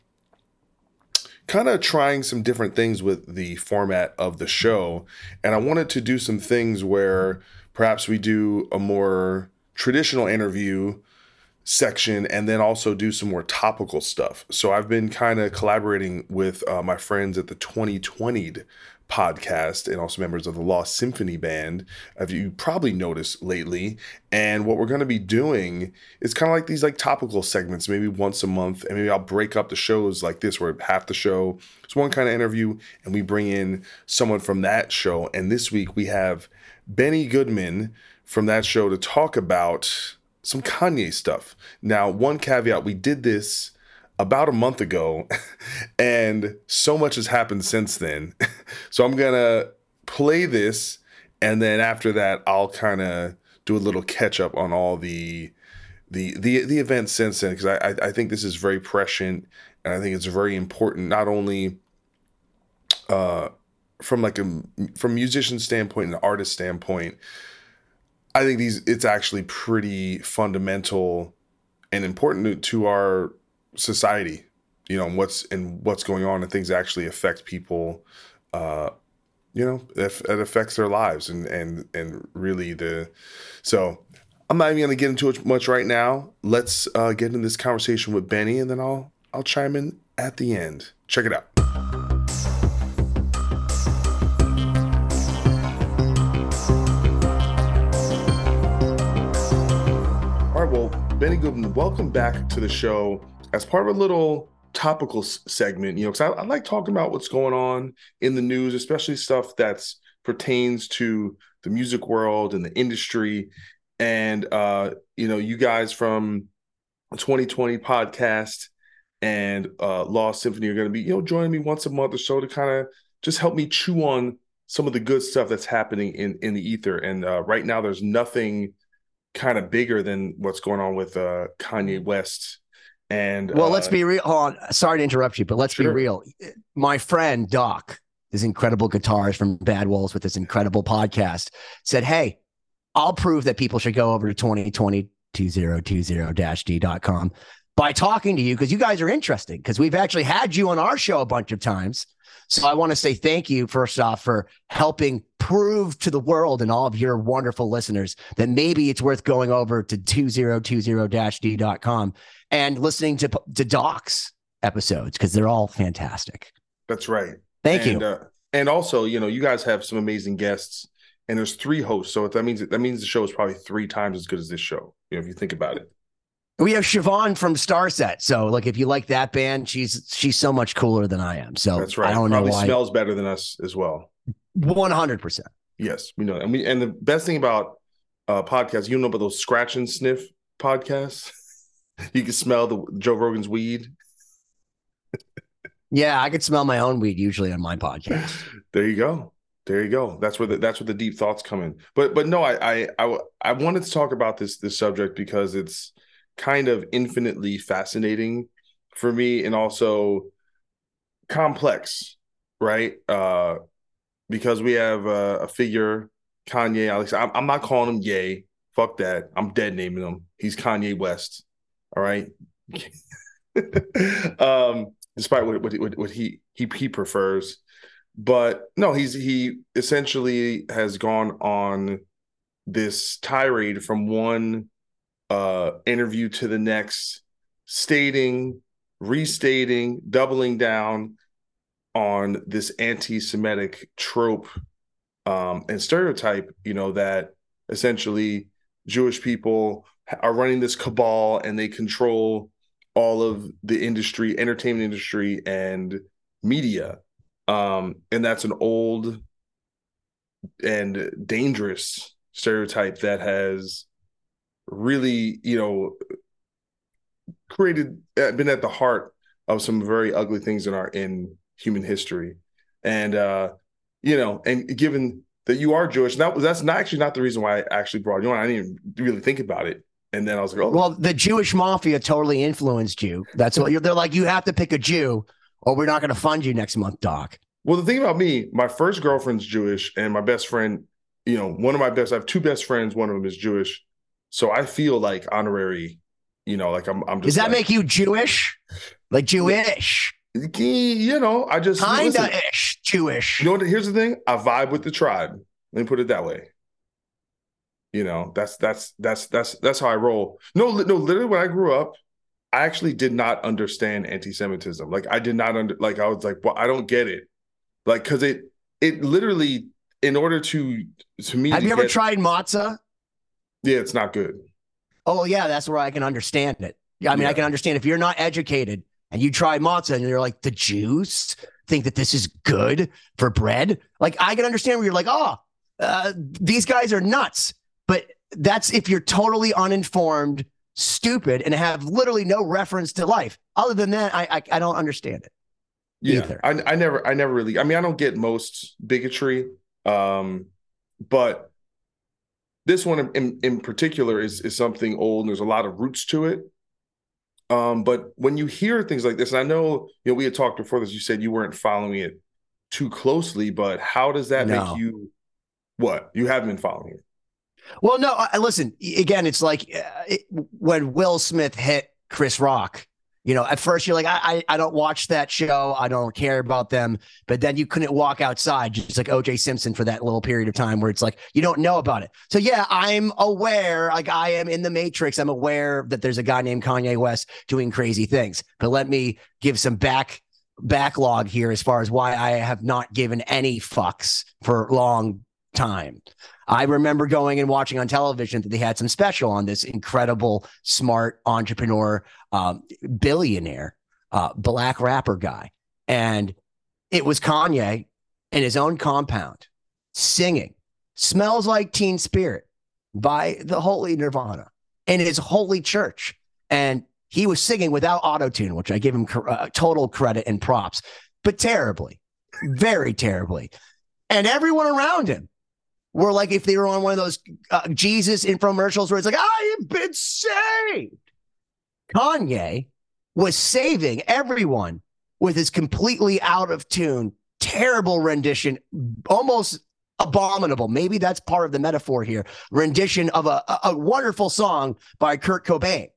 kind of trying some different things with the format of the show, and I wanted to do some things where perhaps we do a more traditional interview section and then also do some more topical stuff. So I've been kind of collaborating with uh, my friends at the 2020 podcast and also members of the Lost Symphony Band, as you probably noticed lately. And what we're going to be doing is kind of like these like topical segments, maybe once a month, and maybe I'll break up the shows like this, where half the show is one kind of interview, and we bring in someone from that show. And this week we have Benny Goodman from that show to talk about some Kanye stuff. Now, one caveat: we did this about a month ago, and so much has happened since then. so I'm gonna play this, and then after that, I'll kind of do a little catch up on all the the the the events since then because I, I think this is very prescient, and I think it's very important not only uh, from like a from musician standpoint and artist standpoint. I think these it's actually pretty fundamental and important to our society, you know, and what's and what's going on and things actually affect people. Uh, you know, it, it affects their lives and and and really the. So I'm not even to get into it much right now. Let's uh, get into this conversation with Benny, and then I'll I'll chime in at the end. Check it out. Benny Goodman, welcome back to the show as part of a little topical segment, you know, because I, I, like talking about what's going on in the news, especially stuff that's pertains to the music world and the industry. And uh, you know, you guys from 2020 podcast and uh Lost Symphony are gonna be, you know, joining me once a month or so to kind of just help me chew on some of the good stuff that's happening in in the ether. And uh, right now there's nothing kind of bigger than what's going on with uh Kanye West and well, uh, let's be real. Hold on. Sorry to interrupt you, but let's sure. be real. My friend Doc, this incredible guitarist from Bad Wolves with this incredible podcast, said, Hey, I'll prove that people should go over to 2020 2020-d.com by talking to you because you guys are interesting because we've actually had you on our show a bunch of times. So I want to say thank you first off for helping prove to the world and all of your wonderful listeners that maybe it's worth going over to 2020-d.com and listening to to Doc's episodes because they're all fantastic. That's right. Thank and, you. Uh, and also, you know, you guys have some amazing guests and there's three hosts. So that means that means the show is probably three times as good as this show. You know, if you think about it. We have Siobhan from Starset. So, like, if you like that band, she's she's so much cooler than I am. So that's right. I don't probably know why. Smells better than us as well. One hundred percent. Yes, we know. And we and the best thing about uh podcasts, you know about those scratch and sniff podcasts. you can smell the Joe Rogan's weed. yeah, I could smell my own weed usually on my podcast. there you go. There you go. That's where the that's where the deep thoughts come in. But but no, I I I, I wanted to talk about this this subject because it's kind of infinitely fascinating for me and also complex, right? Uh because we have a, a figure, Kanye Alex. I'm, I'm not calling him Ye. Fuck that. I'm dead naming him. He's Kanye West. All right. um, despite what, what, what he he he prefers, but no, he's he essentially has gone on this tirade from one uh interview to the next, stating, restating, doubling down on this anti-Semitic trope um, and stereotype, you know, that essentially Jewish people are running this cabal and they control all of the industry, entertainment industry, and media. Um, and that's an old and dangerous stereotype that has really, you know, created uh, been at the heart of some very ugly things in our in human history. And uh, you know, and given that you are Jewish, that was that's not actually not the reason why I actually brought you on. I didn't even really think about it. And then I was like, oh. Well, the Jewish mafia totally influenced you. That's what you're, they're like. You have to pick a Jew, or we're not going to fund you next month, Doc. Well, the thing about me, my first girlfriend's Jewish, and my best friend, you know, one of my best. I have two best friends. One of them is Jewish, so I feel like honorary. You know, like I'm. I'm just. Does that like, make you Jewish? Like Jewish? You know, I just kinda ish Jewish. You know what? Here's the thing: I vibe with the tribe. Let me put it that way. You know, that's that's that's that's that's how I roll. No, no, literally, when I grew up, I actually did not understand anti-Semitism. Like, I did not under like I was like, well, I don't get it. Like, because it it literally, in order to to me, have to you ever get, tried matzah? Yeah, it's not good. Oh yeah, that's where I can understand it. Yeah, I mean, Yeah. I can understand if you're not educated and you try matzah and you're like, the Jews think that this is good for bread. Like, I can understand where you're like, oh, uh, these guys are nuts. But that's if you're totally uninformed, stupid, and have literally no reference to life. Other than that, I I, I don't understand it. yeah either. I, I never i never really i mean i don't get most bigotry um but this one in, in particular is is something old and there's a lot of roots to it um but when you hear things like this and i know you know we had talked before this you said you weren't following it too closely but how does that No. make you what you haven't been following it Well, no, I, listen, again, it's like uh, it, when Will Smith hit Chris Rock. You know, at first you're like, I, I, I don't watch that show. I don't care about them. But then you couldn't walk outside, just like OJ Simpson for that little period of time where it's like, you don't know about it. So, yeah, I'm aware, like I am in the matrix. I'm aware that there's a guy named Kanye West doing crazy things. But let me give some back backlog here as far as why I have not given any fucks for long time. I remember going and watching on television that they had some special on this incredible, smart entrepreneur, um, billionaire, uh, black rapper guy. And it was Kanye in his own compound singing Smells Like Teen Spirit by the Holy Nirvana in his holy church. And he was singing without autotune, which I give him uh, total credit and props, but terribly, very terribly. And everyone around him were like, if they were on one of those uh, Jesus infomercials where it's like, I have been saved. Kanye was saving everyone with his completely out of tune, terrible rendition, almost abominable. Maybe that's part of the metaphor here rendition of a, a, a wonderful song by Kurt Cobain.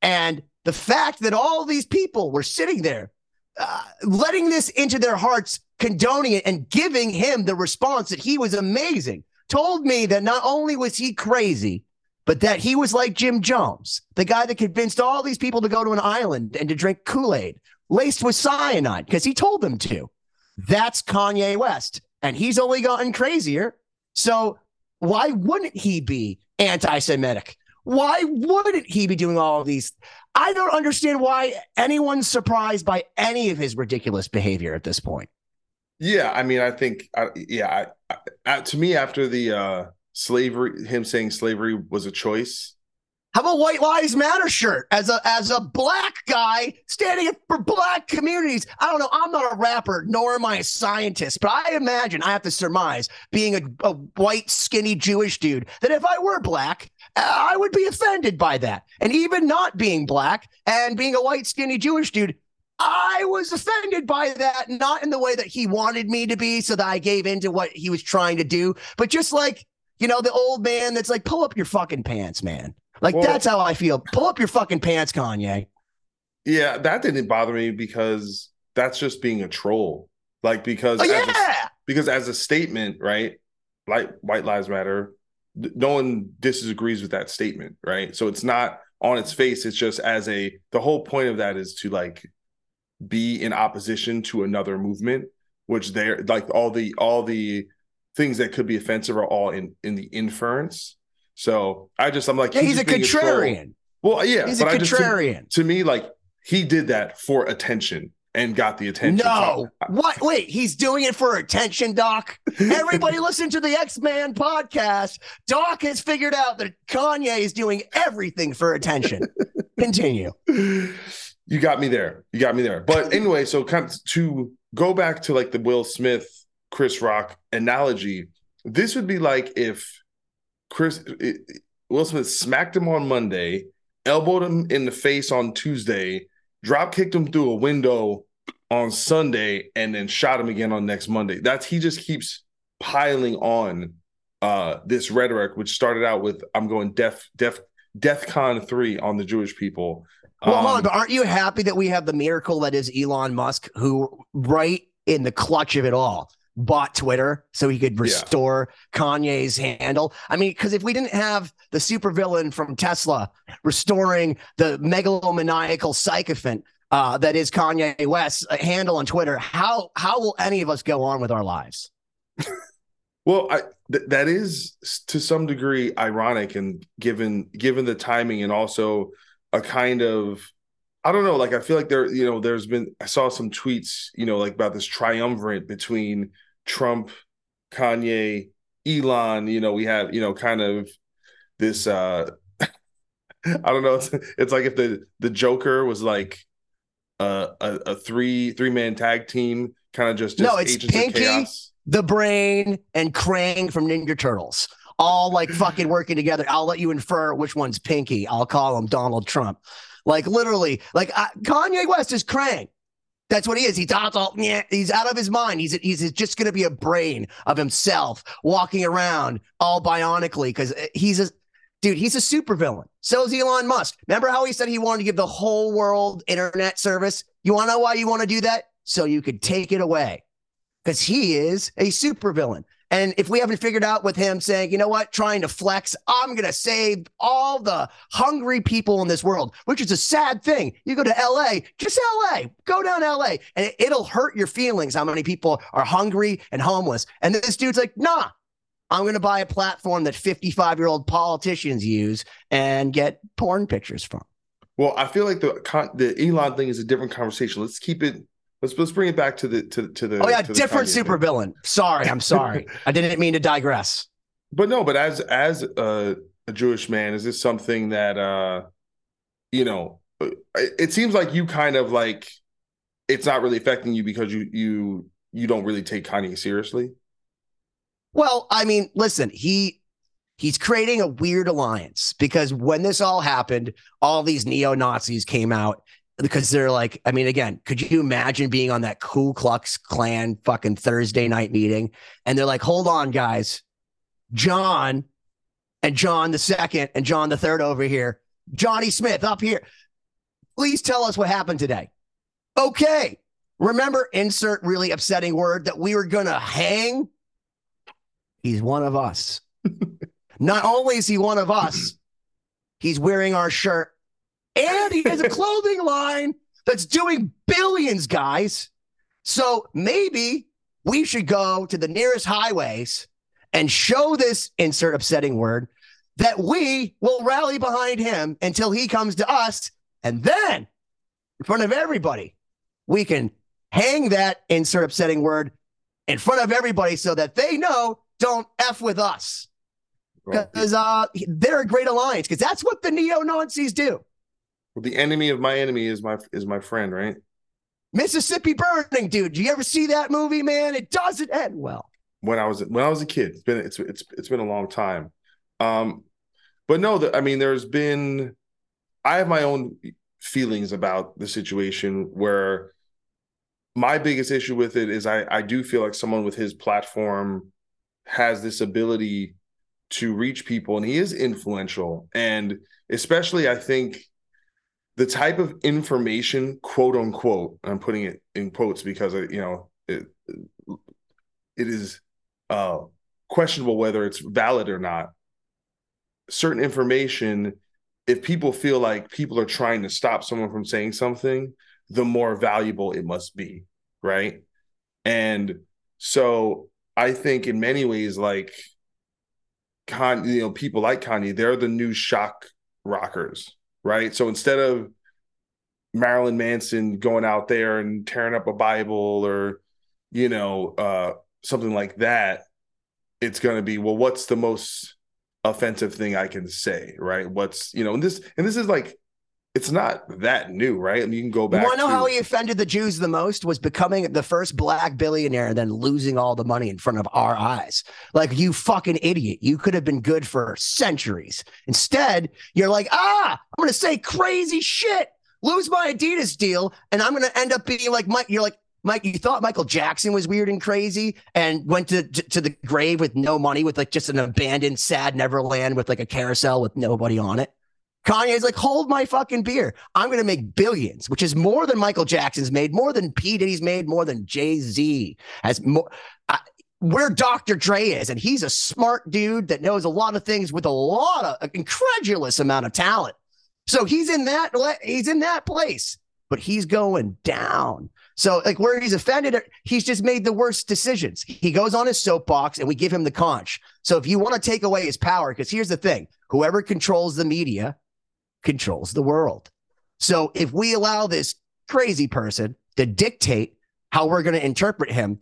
And the fact that all these people were sitting there, uh, letting this into their hearts, condoning it, and giving him the response that he was amazing, told me that not only was he crazy, but that he was like Jim Jones, the guy that convinced all these people to go to an island and to drink Kool Aid laced with cyanide because he told them to. That's Kanye West. And he's only gotten crazier. So why wouldn't he be anti-Semitic? Why wouldn't he be doing all of these? I don't understand why anyone's surprised by any of his ridiculous behavior at this point. Yeah, I mean, I think, yeah, I, to me, after the uh, slavery, him saying slavery was a choice, how about White Lives Matter shirt as a as a black guy standing up for black communities? I don't know. I'm not a rapper, nor am I a scientist, but I imagine I have to surmise, being a, a white, skinny Jewish dude, that if I were black, I would be offended by that. And even not being black and being a white, skinny Jewish dude, I was offended by that, not in the way that he wanted me to be, so that I gave into what he was trying to do, but just like, you know, the old man that's like, pull up your fucking pants, man. Like well, that's how I feel. Pull up your fucking pants, Kanye. Yeah, that didn't bother me because that's just being a troll. Like because oh, yeah. a, because as a statement, right? Like White Lives Matter, no one disagrees with that statement, right? So it's not on its face. It's just as a the whole point of that is to like be in opposition to another movement, which they're like all the all the things that could be offensive are all in in the inference so I just I'm like yeah, he's, he's a contrarian. Well, yeah, he's a contrarian. Just, to, to, me, like he did that for attention and got the attention. No, what? Wait, he's doing it for attention, Doc. Everybody listen to the X Man podcast. Doc has figured out that Kanye is doing everything for attention. Continue. You got me there. You got me there. But anyway, so kind of to go back to like the Will Smith, Chris Rock analogy, this would be like if Chris Will Smith smacked him on Monday, elbowed him in the face on Tuesday, drop kicked him through a window on Sunday, and then shot him again on next Monday. That's he just keeps piling on uh this rhetoric, which started out with I'm going def def DEFCON three on the Jewish people. Well, um, on, but aren't you happy that we have the miracle that is Elon Musk, who right in the clutch of it all bought Twitter so he could restore yeah. Kanye's handle. I mean, because if we didn't have the supervillain from Tesla restoring the megalomaniacal sycophant uh, that is Kanye West's uh, handle on Twitter, how how will any of us go on with our lives? well, I, th- that is to some degree ironic, and given given the timing, and also a kind of I don't know. Like I feel like there, you know, there's been I saw some tweets, you know, like about this triumvirate between Trump, Kanye, Elon. You know, we had, you know, kind of this. uh I don't know. It's, it's like if the the Joker was like a a, a three three man tag team, kind of just, just no. It's Pinky, the Brain, and Krang from Ninja Turtles all like fucking working together. I'll let you infer which one's Pinky. I'll call him Donald Trump. Like literally, like uh, Kanye West is Krang. That's what he is. He's out, all, he's out of his mind. He's he's just going to be a brain of himself walking around all bionically because uh, he's a dude. He's a supervillain. So is Elon Musk. Remember how he said he wanted to give the whole world internet service? You want to know why you want to do that? So you could take it away because he is a supervillain. And if we haven't figured out with him saying, you know what, trying to flex, I'm going to save all the hungry people in this world, which is a sad thing. You go to LA, just LA, go down LA, and it'll hurt your feelings how many people are hungry and homeless. And this dude's like, nah, I'm going to buy a platform that 55 year old politicians use and get porn pictures from. Well, I feel like the the Elon thing is a different conversation. Let's keep it Let's let's bring it back to the to to the. Oh yeah, different supervillain. Sorry, I'm sorry. I didn't mean to digress. But no, but as as a, a Jewish man, is this something that uh, you know? It seems like you kind of like it's not really affecting you because you you you don't really take Kanye seriously. Well, I mean, listen, he he's creating a weird alliance because when this all happened, all these neo Nazis came out because they're like, I mean, again, could you imagine being on that Ku Klux Klan fucking Thursday night meeting? And they're like, hold on, guys. John and John the second and John the third over here, Johnny Smith up here. Please tell us what happened today. Okay. Remember, insert really upsetting word that we were going to hang? He's one of us. Not only is he one of us, he's wearing our shirt and he has a clothing line that's doing billions, guys. So maybe we should go to the nearest highways and show this insert upsetting word that we will rally behind him until he comes to us. And then in front of everybody, we can hang that insert upsetting word in front of everybody so that they know don't F with us. Because uh, they're a great alliance, because that's what the neo Nazis do. Well, the enemy of my enemy is my is my friend, right? Mississippi Burning, dude. Do you ever see that movie, man? It doesn't end well. When I was when I was a kid, it's been it's it's it's been a long time. Um, but no, that I mean, there's been I have my own feelings about the situation where my biggest issue with it is I I do feel like someone with his platform has this ability to reach people and he is influential and especially I think the type of information quote unquote i'm putting it in quotes because you know it, it is uh, questionable whether it's valid or not. Certain information if people feel like people are trying to stop someone from saying something the more valuable it must be right? And so i think in many ways like Con, you know people like kanye they're the new shock rockers right? So instead of Marilyn Manson going out there and tearing up a Bible or, you know, uh, something like that, it's going to be, well, what's the most offensive thing I can say, right? What's, you know, and this, and this is like, it's not that new, right? I mean, you can go back. You want to know how he offended the Jews the most? Was becoming the first black billionaire and then losing all the money in front of our eyes. Like, you fucking idiot. You could have been good for centuries. Instead, you're like, ah, I'm going to say crazy shit, lose my Adidas deal, and I'm going to end up being like Mike. You're like, Mike, you thought Michael Jackson was weird and crazy and went to, to, to the grave with no money, with like just an abandoned, sad Neverland with like a carousel with nobody on it. Kanye's like, hold my fucking beer. I'm going to make billions, which is more than Michael Jackson's made, more than P. Diddy's made, more than Jay Z has more. Uh, where Dr. Dre is, and he's a smart dude that knows a lot of things with a lot of an incredulous amount of talent. So he's in that he's in that place, but he's going down. So like where he's offended, he's just made the worst decisions. He goes on his soapbox, and we give him the conch. So if you want to take away his power, because here's the thing: whoever controls the media controls the world. So if we allow this crazy person to dictate how we're going to interpret him,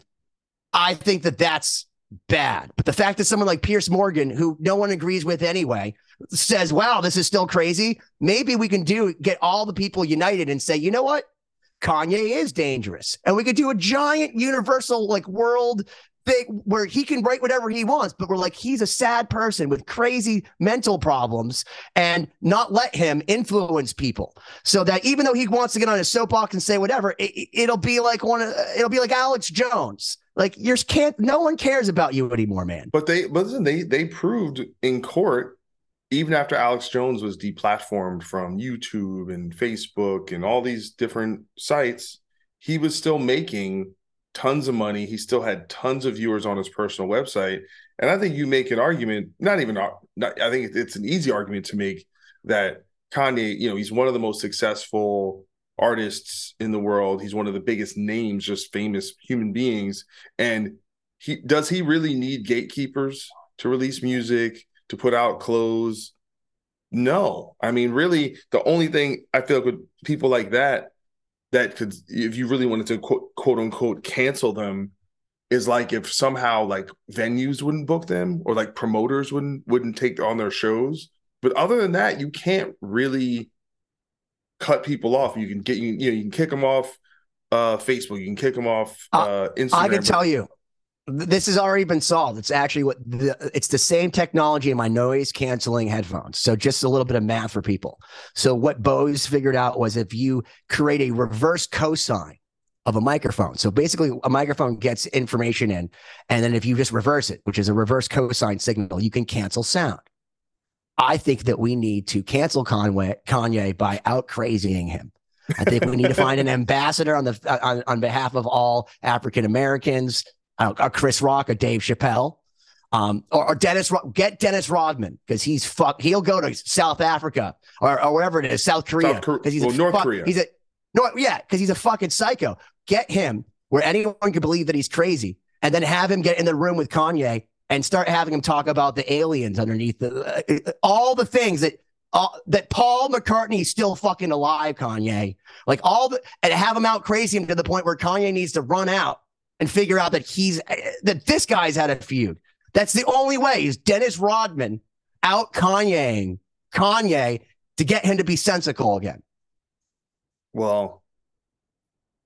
I think that that's bad. But the fact that someone like Piers Morgan, who no one agrees with anyway, says, wow, this is still crazy, maybe we can do get all the people united and say, you know what? Kanye is dangerous. And we could do a giant universal, like world thing where he can write whatever he wants, but we're like, he's a sad person with crazy mental problems and not let him influence people. So that even though he wants to get on his soapbox and say whatever, it, will be like one of, it'll be like Alex Jones. Like yours can't, no one cares about you anymore, man. But they, but listen, they, they proved in court, even after Alex Jones was deplatformed from YouTube and Facebook and all these different sites, he was still making tons of money. He still had tons of viewers on his personal website. And I think you make an argument, not even, not, I think it's an easy argument to make that Kanye, you know, he's one of the most successful artists in the world. He's one of the biggest names, just famous human beings. And he does he really need gatekeepers to release music, to put out clothes? No. I mean, really, the only thing I feel like with people like that that could if you really wanted to quote, quote unquote cancel them is like if somehow like venues wouldn't book them or like promoters wouldn't wouldn't take on their shows. But other than that you can't really cut people off. You can get you, you know you can kick them off uh facebook. You can kick them off uh instagram i can tell you this has already been solved. It's actually what the, it's the same technology in my noise canceling headphones. So just a little bit of math for people. So what Bose figured out was if you create a reverse cosine of a microphone. So basically a microphone gets information in and then if you just reverse it, which is a reverse cosine signal, you can cancel sound. I think that we need to cancel Conway, Kanye by out crazying him. I think we need to find an ambassador on the on, on behalf of all African Americans a Chris Rock, a Dave Chappelle, um, or, or Dennis. Get Dennis Rodman because he's fuck. He'll go to South Africa or, or wherever it is, South Korea, because he's well, a North fuck, Korea. He's a no, yeah, because he's a fucking psycho. Get him where anyone can believe that he's crazy, and then have him get in the room with Kanye and start having him talk about the aliens underneath the uh, all the things that uh, that Paul McCartney is still fucking alive, Kanye. Like all the and have him out crazy him to the point where Kanye needs to run out and figure out that he's that this guy's had a feud. That's the only way is Dennis Rodman out Kanyeing Kanye to get him to be sensical again. Well,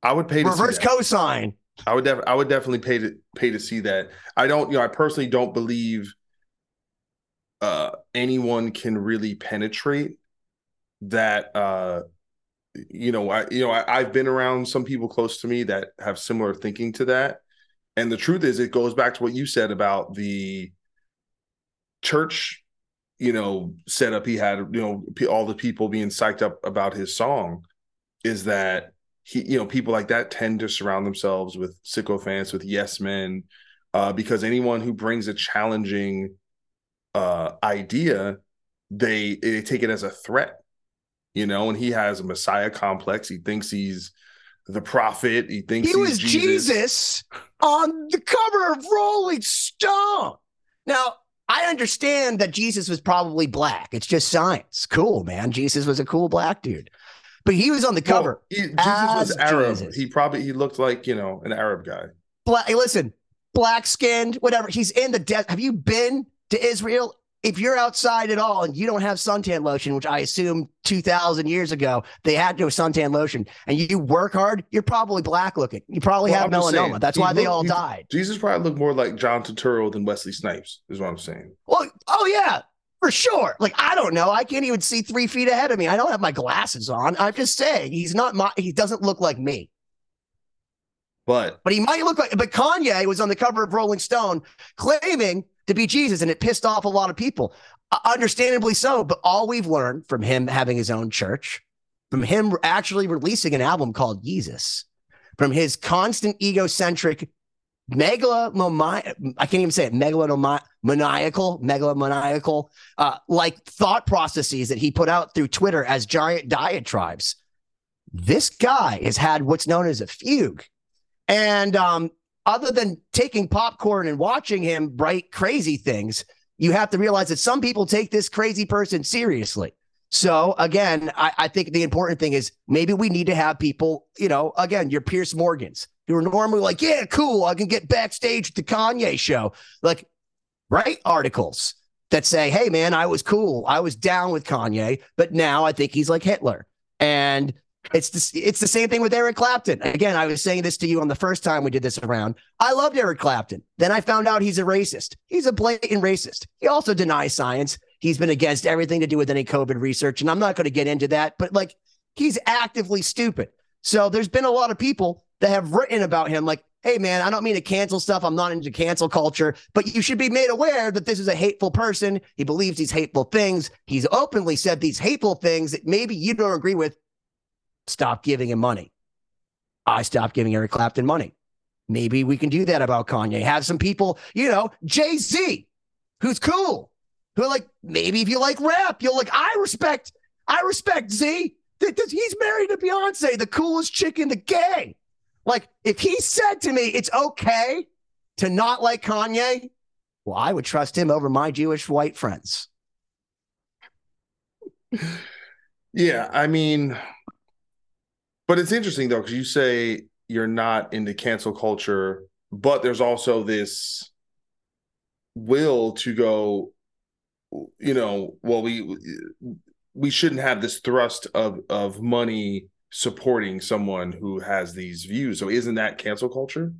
I would pay to reverse cosign. I would def- I would definitely pay to pay to see that. I don't, you know, I personally don't believe uh, anyone can really penetrate that. Uh, you know, I you know I, I've been around some people close to me that have similar thinking to that, and the truth is, it goes back to what you said about the church, you know, setup he had. You know, all the people being psyched up about his song, is that he, you know, people like that tend to surround themselves with sycophants, with yes men, uh, because anyone who brings a challenging uh, idea, they they take it as a threat, you know. And he has a messiah complex. He thinks he's the prophet. He thinks he was Jesus. Jesus on the cover of Rolling Stone. Now, I understand that Jesus was probably black. It's just science. Cool, man. Jesus was a cool black dude. But he was on the cover. Well, he, Jesus was Arab. Jesus. He probably he looked like, you know, an Arab guy. Black listen, black skinned, whatever. He's in the desert. Have you been to Israel? If you're outside at all and you don't have suntan lotion, which I assume 2000 years ago they had to have suntan lotion, and you work hard, you're probably black looking. You probably well, have I'm melanoma. Saying, That's why looked, they all died. Jesus probably looked more like John Turturro than Wesley Snipes, is what I'm saying. Well, oh yeah, for sure. Like I don't know. I can't even see three feet ahead of me. I don't have my glasses on. I'm just saying he's not my. He doesn't look like me. But but he might look like. But Kanye was on the cover of Rolling Stone claiming to be Jesus, and it pissed off a lot of people. Uh, understandably so. But all we've learned from him having his own church, from him actually releasing an album called Jesus, from his constant egocentric megalomani- I can't even say it, megalomaniacal, megalomaniacal, uh, like thought processes that he put out through Twitter as giant diatribes. This guy has had what's known as a fugue. And um, other than taking popcorn and watching him write crazy things, you have to realize that some people take this crazy person seriously. So again, I, I, think the important thing is maybe we need to have people, you know, again, your Piers Morgans, who are normally like, yeah, cool, I can get backstage at the Kanye show. Like, write articles that say, hey, man, I was cool. I was down with Kanye, but now I think he's like Hitler. And it's the, it's the same thing with Eric Clapton. Again, I was saying this to you on the first time we did this around. I loved Eric Clapton. Then I found out he's a racist. He's a blatant racist. He also denies science. He's been against everything to do with any COVID research. And I'm not going to get into that, but like he's actively stupid. So there's been a lot of people that have written about him like, hey, man, I don't mean to cancel stuff. I'm not into cancel culture, but you should be made aware that this is a hateful person. He believes these hateful things. He's openly said these hateful things that maybe you don't agree with. Stop giving him money. I stopped giving Eric Clapton money. Maybe we can do that about Kanye. Have some people, you know, Jay Z, who's cool, who like, maybe if you like rap, you'll like, I respect, I respect Z. He's married to Beyonce, the coolest chick in the gang. Like, if he said to me, it's okay to not like Kanye, well, I would trust him over my Jewish white friends. Yeah, I mean, but it's interesting though, because you say you're not into cancel culture, but there's also this will to go, you know, well, we we shouldn't have this thrust of of money supporting someone who has these views. So isn't that cancel culture?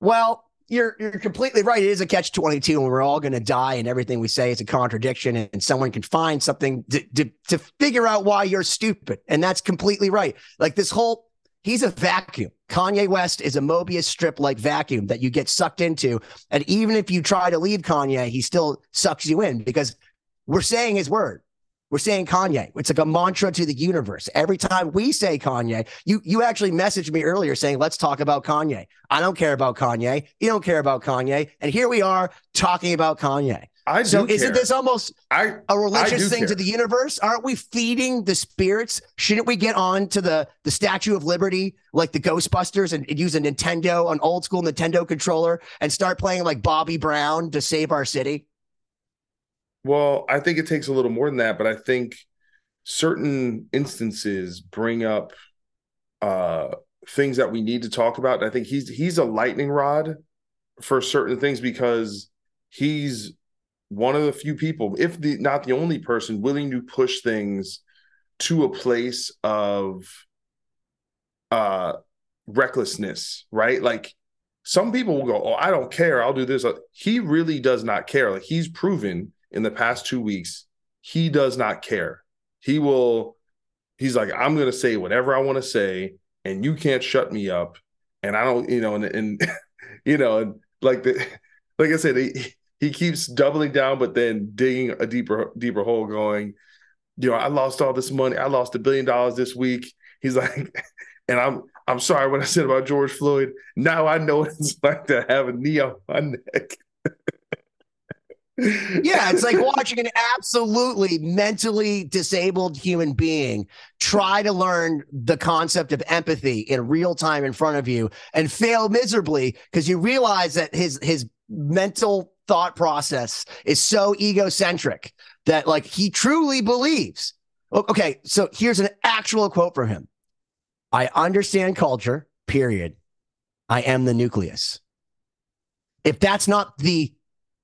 Well, you're you're completely right. It is a catch twenty two, and we're all going to die, and everything we say is a contradiction, and someone can find something to, to to figure out why you're stupid, and that's completely right. Like this whole, he's a vacuum. Kanye West is a Mobius strip like vacuum that you get sucked into, and even if you try to leave Kanye, he still sucks you in because we're saying his word. We're saying Kanye. It's like a mantra to the universe. Every time we say Kanye, you you actually messaged me earlier saying, let's talk about Kanye. I don't care about Kanye. You don't care about Kanye. And here we are talking about Kanye. I so isn't care. this almost I a religious thing to the universe? Aren't we feeding the spirits? Shouldn't we get on to the the Statue of Liberty like the Ghostbusters and, and use a Nintendo, an old school Nintendo controller, and start playing like Bobby Brown to save our city? Well, I think it takes a little more than that, but I think certain instances bring up uh things that we need to talk about. I think he's he's a lightning rod for certain things because he's one of the few people, if the not the only person, willing to push things to a place of uh recklessness, right? Like some people will go, "Oh, I don't care. I'll do this." He really does not care. Like he's proven in the past 2 weeks, he does not care. He will he's like, "I'm going to say whatever I want to say and you can't shut me up." And I don't, you know, and and you know, and like the like I said, he he keeps doubling down but then digging a deeper deeper hole going, you know, I lost all this money. I lost a billion dollars this week. He's like, and I'm I'm sorry what I said about George Floyd. Now I know what it's like to have a knee on my neck. Yeah, it's like watching an absolutely mentally disabled human being try to learn the concept of empathy in real time in front of you and fail miserably because you realize that his his mental thought process is so egocentric that like he truly believes. Okay, so here's an actual quote from him. I understand culture, period. I am the nucleus. If that's not the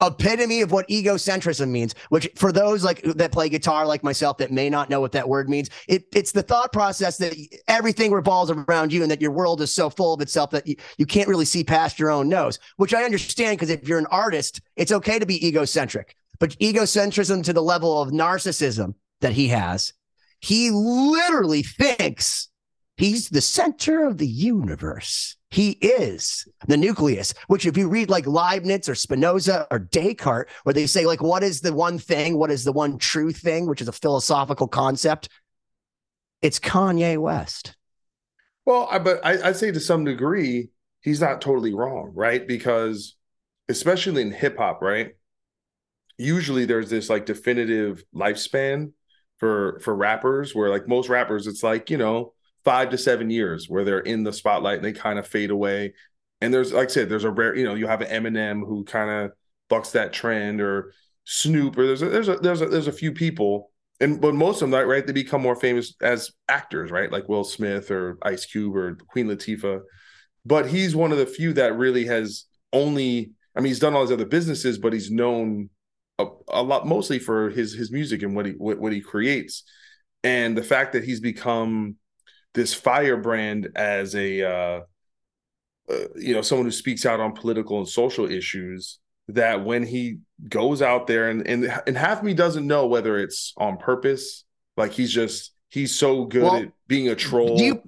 epitome of what egocentrism means, which for those like that play guitar like myself that may not know what that word means, it, it's the thought process that everything revolves around you and that your world is so full of itself that you, you can't really see past your own nose, which I understand because if you're an artist, it's okay to be egocentric. But egocentrism to the level of narcissism that he has, he literally thinks he's the center of the universe. He is the nucleus, which if you read like Leibniz or Spinoza or Descartes, where they say like, what is the one thing? What is the one true thing? Which is a philosophical concept. It's Kanye West. Well, I, but I, I'd say to some degree, he's not totally wrong, right? Because especially in hip hop, right? Usually there's this like definitive lifespan for for rappers where like most rappers, it's like, you know, five to seven years where they're in the spotlight and they kind of fade away. And there's like I said, there's a rare, you know, you have an Eminem who kind of bucks that trend or Snoop, or there's a there's a there's a there's a few people and but most of them, right, they become more famous as actors, right? Like Will Smith or Ice Cube or Queen Latifah. But he's one of the few that really has only, I mean, he's done all his other businesses, but he's known a, a lot mostly for his his music and what he what, what he creates. And the fact that he's become this firebrand as a uh, uh, you know someone who speaks out on political and social issues that when he goes out there and and and half me doesn't know whether it's on purpose like he's just he's so good Well, at being a troll you,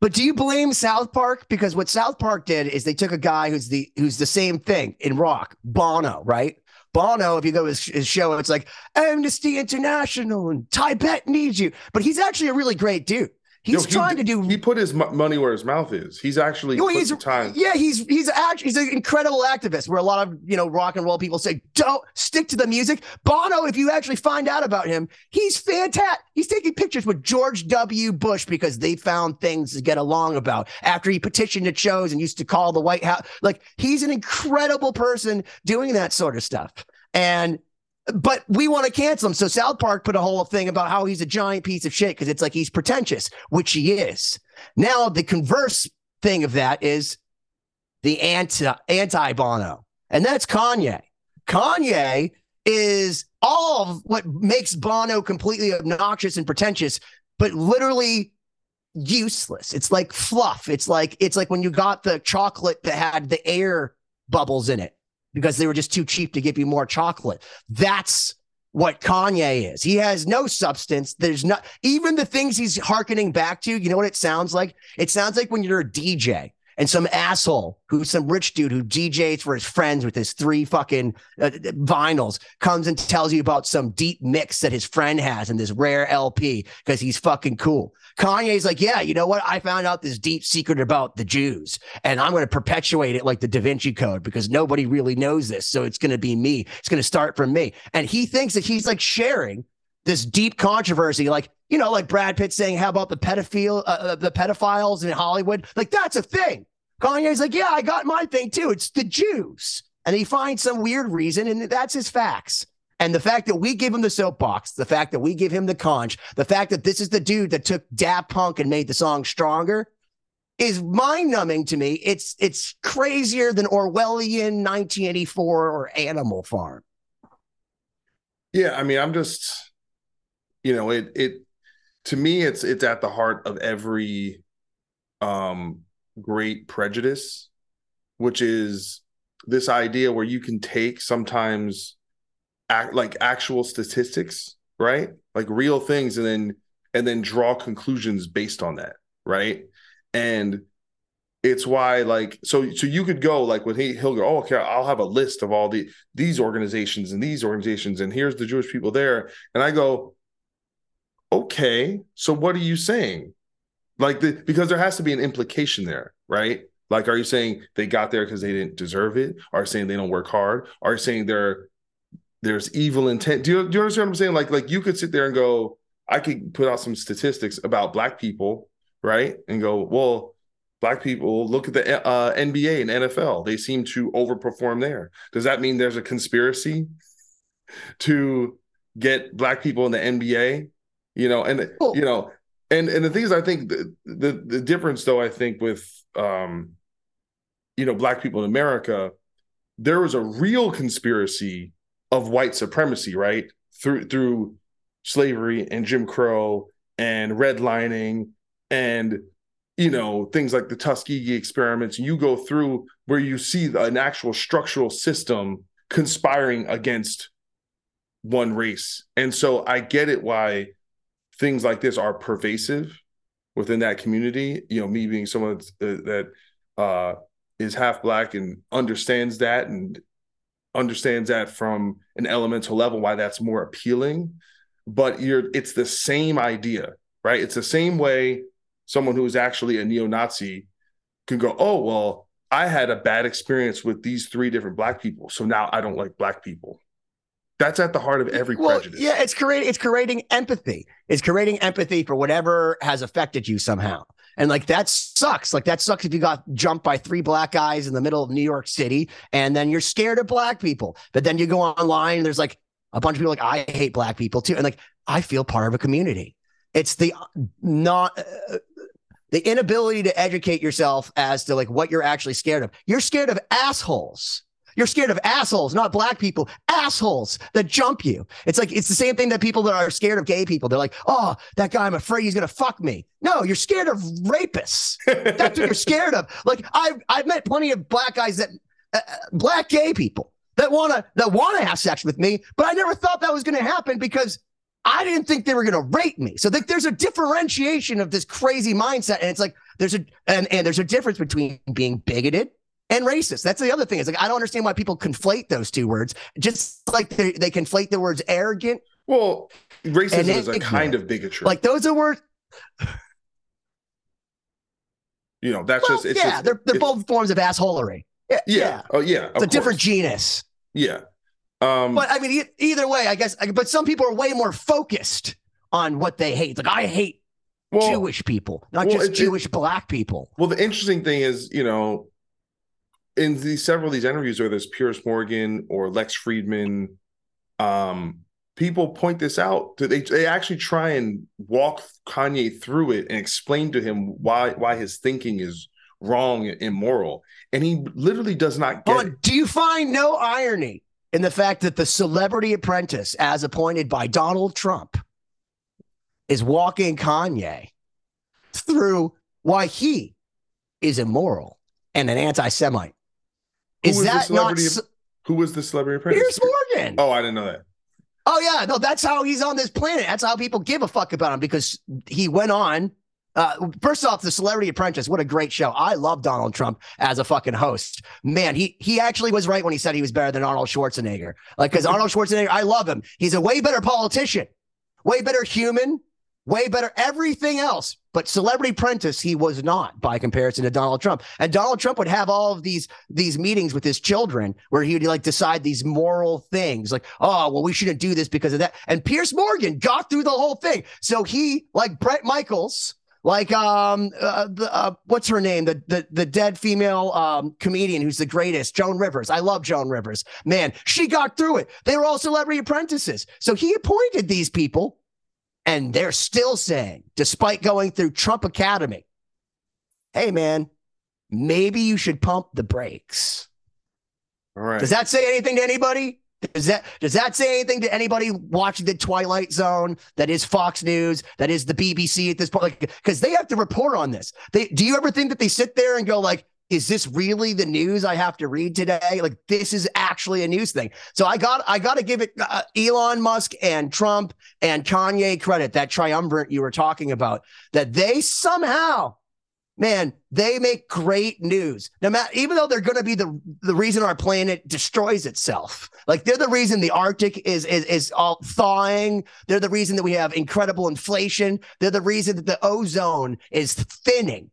but do you blame South Park? Because what South Park did is they took a guy who's the who's the same thing in rock, Bono, right? Bono, if you go to his, his show, it's like Amnesty International and Tibet needs you. But he's actually a really great dude. He's Yo, he- trying to do he put his mo- money where his mouth is he's actually Yo, put he's the time yeah, he's he's actually he's an incredible activist. Where a lot of you know rock and roll people say, "Don't stick to the music." Bono, if you actually find out about him, he's fantastic. He's taking pictures with George W. Bush because they found things to get along about after he petitioned at shows and used to call the White House. Like he's an incredible person doing that sort of stuff. And but we want to cancel him. So South Park put a whole thing about how he's a giant piece of shit because it's like he's pretentious, which he is. Now the converse thing of that is the anti anti Bono, and that's Kanye. Kanye is all of what makes Bono completely obnoxious and pretentious, but literally useless. It's like fluff. It's like it's like when you got the chocolate that had the air bubbles in it because they were just too cheap to give you more chocolate. That's what Kanye is. He has no substance. There's not even the things he's hearkening back to. You know what it sounds like? It sounds like when you're a DJ and some asshole who's some rich dude who DJs for his friends with his three fucking uh, vinyls comes and tells you about some deep mix that his friend has in this rare LP because he's fucking cool. Kanye's like, yeah, you know what? I found out this deep secret about the Jews, and I'm going to perpetuate it like the Da Vinci Code because nobody really knows this. So it's going to be me. It's going to start from me. And he thinks that he's like sharing this deep controversy, like you know, like Brad Pitt saying, "How about the pedophile, uh, uh, the pedophiles in Hollywood?" Like that's a thing. Kanye's like, "Yeah, I got my thing too. It's the Jews," and he finds some weird reason, and that's his facts. And the fact that we give him the soapbox, the fact that we give him the conch, the fact that this is the dude that took Daft Punk and made the song stronger is mind numbing to me. It's it's crazier than Orwellian 1984 or Animal Farm. Yeah, I mean, I'm just, you know, it it to me, it's it's at the heart of every um great prejudice, which is this idea where you can take sometimes act like actual statistics, right? Like real things and then and then draw conclusions based on that, right? And it's why like so so you could go like when he he'll go oh okay I'll have a list of all the these organizations and these organizations and here's the Jewish people there and I go okay so what are you saying like the because there has to be an implication there right like are you saying they got there because they didn't deserve it are you saying they don't work hard are you saying they're there's evil intent. Do you, do you understand what I'm saying? Like, like you could sit there and go, I could put out some statistics about black people, right? And go, well, black people look at the uh, NBA and NFL. They seem to overperform there. Does that mean there's a conspiracy to get black people in the NBA? You know, and you know, and and the thing is, I think the the, the difference, though, I think with um, you know, black people in America, there was a real conspiracy of white supremacy, right? Through through slavery and Jim Crow and redlining and you know things like the Tuskegee experiments. You go through where you see an actual structural system conspiring against one race, and so I get it why things like this are pervasive within that community. You know, me being someone that uh, is half black and understands that and understands that from an elemental level why that's more appealing. But you're it's the same idea right? It's the same way someone who is actually a neo-nazi can go oh well i had a bad experience with these three different black people so now i don't like black people that's at the heart of every well, prejudice yeah it's creating it's creating empathy it's creating empathy for whatever has affected you somehow and like that sucks. Like that sucks if you got jumped by three black guys in the middle of New York City and then you're scared of black people. But then you go online and there's like a bunch of people like, I hate black people too. And like, I feel part of a community. It's the not uh, the inability to educate yourself as to like what you're actually scared of. You're scared of assholes. You're scared of assholes, not black people, assholes that jump you. It's like it's the same thing that people that are scared of gay people. They're like, oh, that guy, I'm afraid he's gonna fuck me. No, you're scared of rapists. That's what you're scared of. Like I've I've met plenty of black guys that uh, uh black gay people that wanna that wanna have sex with me, but I never thought that was gonna happen because I didn't think they were going to rape me. So th- there's a differentiation of this crazy mindset, and it's like there's a and, and there's a difference between being bigoted and racist. That's the other thing. Is like I don't understand why people conflate those two words. Just like they, they conflate the words arrogant. Well, racism is a kind of bigotry. Like those are words. You know, that's well, just yeah. Just, they're they're both forms of assholery. Yeah. yeah. yeah. Oh yeah. It's a course. different genus. Yeah. Um, but I mean, e- either way, I guess. But some people are way more focused on what they hate. Like I hate well, Jewish people, not well, just it, Jewish it, black people. Well, the interesting thing is, you know, in these several of these interviews, whether it's Piers Morgan or Lex Fridman, um, people point this out. They they actually try and walk Kanye through it and explain to him why why his thinking is wrong and immoral, and he literally does not get. But do you find no irony in the fact that the celebrity apprentice, as appointed by Donald Trump, is walking Kanye through why he is immoral and an Is that not? Who was the celebrity apprentice? Piers Morgan. Oh, I didn't know that. Oh yeah, no, that's how he's on this planet. That's how people give a fuck about him because he went on Uh, first off, the Celebrity Apprentice, what a great show! I love Donald Trump as a fucking host. Man, he he actually was right when he said he was better than Arnold Schwarzenegger. Like, because Arnold Schwarzenegger, I love him. He's a way better politician, way better human, way better everything else. But Celebrity Apprentice, he was not by comparison to Donald Trump. And Donald Trump would have all of these these meetings with his children where he would like decide these moral things, like, oh, well, we shouldn't do this because of that. And Piers Morgan got through the whole thing. So he, like Bret Michaels, like um uh, the uh, what's her name the the the dead female um comedian who's the greatest Joan Rivers I love Joan Rivers man she got through it they were all celebrity apprentices so he appointed these people and they're still saying despite going through Trump Academy hey man maybe you should pump the brakes right does that say anything to anybody does that does that say anything to anybody watching the Twilight Zone? That is Fox News. That is the BBC at this point. Like, because they have to report on this. They do you ever think that they sit there and go like, "Is this really the news I have to read today? Like, this is actually a news thing." So I got I got to give it uh, Elon Musk and Trump and Kanye credit that triumvirate you were talking about. That they somehow man, they make great news. No matter, even though they're going to be the the reason our planet destroys itself. Like they're the reason the Arctic is is is all thawing. They're the reason that we have incredible inflation. They're the reason that the ozone is thinning.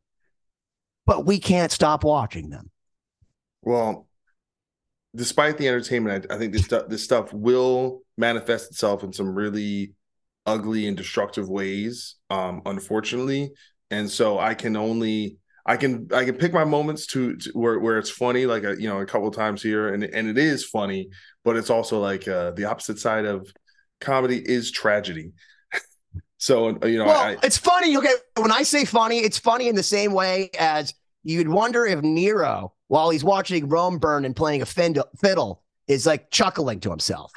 But we can't stop watching them. Well, despite the entertainment, I, I think this stuff this stuff will manifest itself in some really ugly and destructive ways. Um, unfortunately, and so I can only I can I can pick my moments to, to where where it's funny like a, you know a couple times here and and it is funny but it's also like uh, the opposite side of comedy is tragedy. so you know well, I, it's funny okay when I say funny it's funny in the same way as you'd wonder if Nero while he's watching Rome burn and playing a fiddle is like chuckling to himself.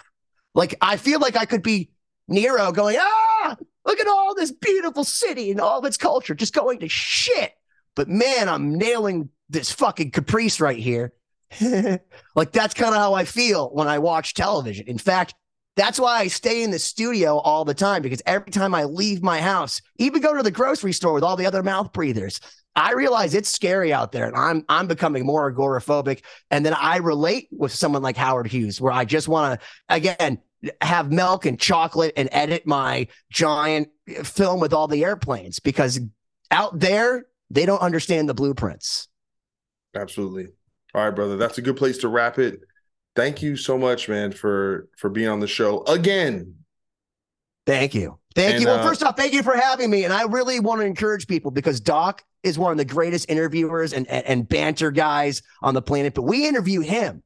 Like I feel like I could be Nero going ah Look at all this beautiful city and all of its culture just going to shit. But man, I'm nailing this fucking caprice right here. like that's kind of how I feel when I watch television. In fact, that's why I stay in the studio all the time because every time I leave my house, even go to the grocery store with all the other mouth breathers, I realize it's scary out there and I'm I'm becoming more agoraphobic. And then I relate with someone like Howard Hughes, where I just want to again have milk and chocolate and edit my giant uh, film with all the airplanes because out there they don't understand the blueprints. Absolutely. All right, brother. That's a good place to wrap it. Thank you so much, man, for for being on the show again. Thank you. Thank and, you. Well, uh, first off, thank you for having me. And I really want to encourage people because Doc is one of the greatest interviewers and, and, and banter guys on the planet. But we interview him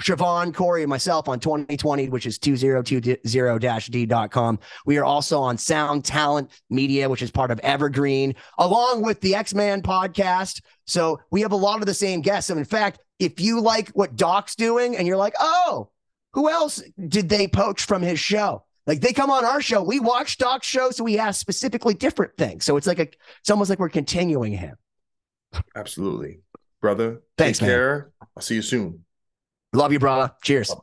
Siobhan, Corey, and myself on 2020, which is 2020-d.com. We are also on Sound Talent Media, which is part of Evergreen, along with the X-Man podcast. So we have a lot of the same guests. And in fact, if you like what Doc's doing and you're like, oh, who else did they poach from his show? Like they come on our show, we watch Doc's show, so we ask specifically different things. So it's like a, it's almost like we're continuing him. Absolutely, brother. Thanks, take man. care. I'll see you soon. Love you, brother. Cheers.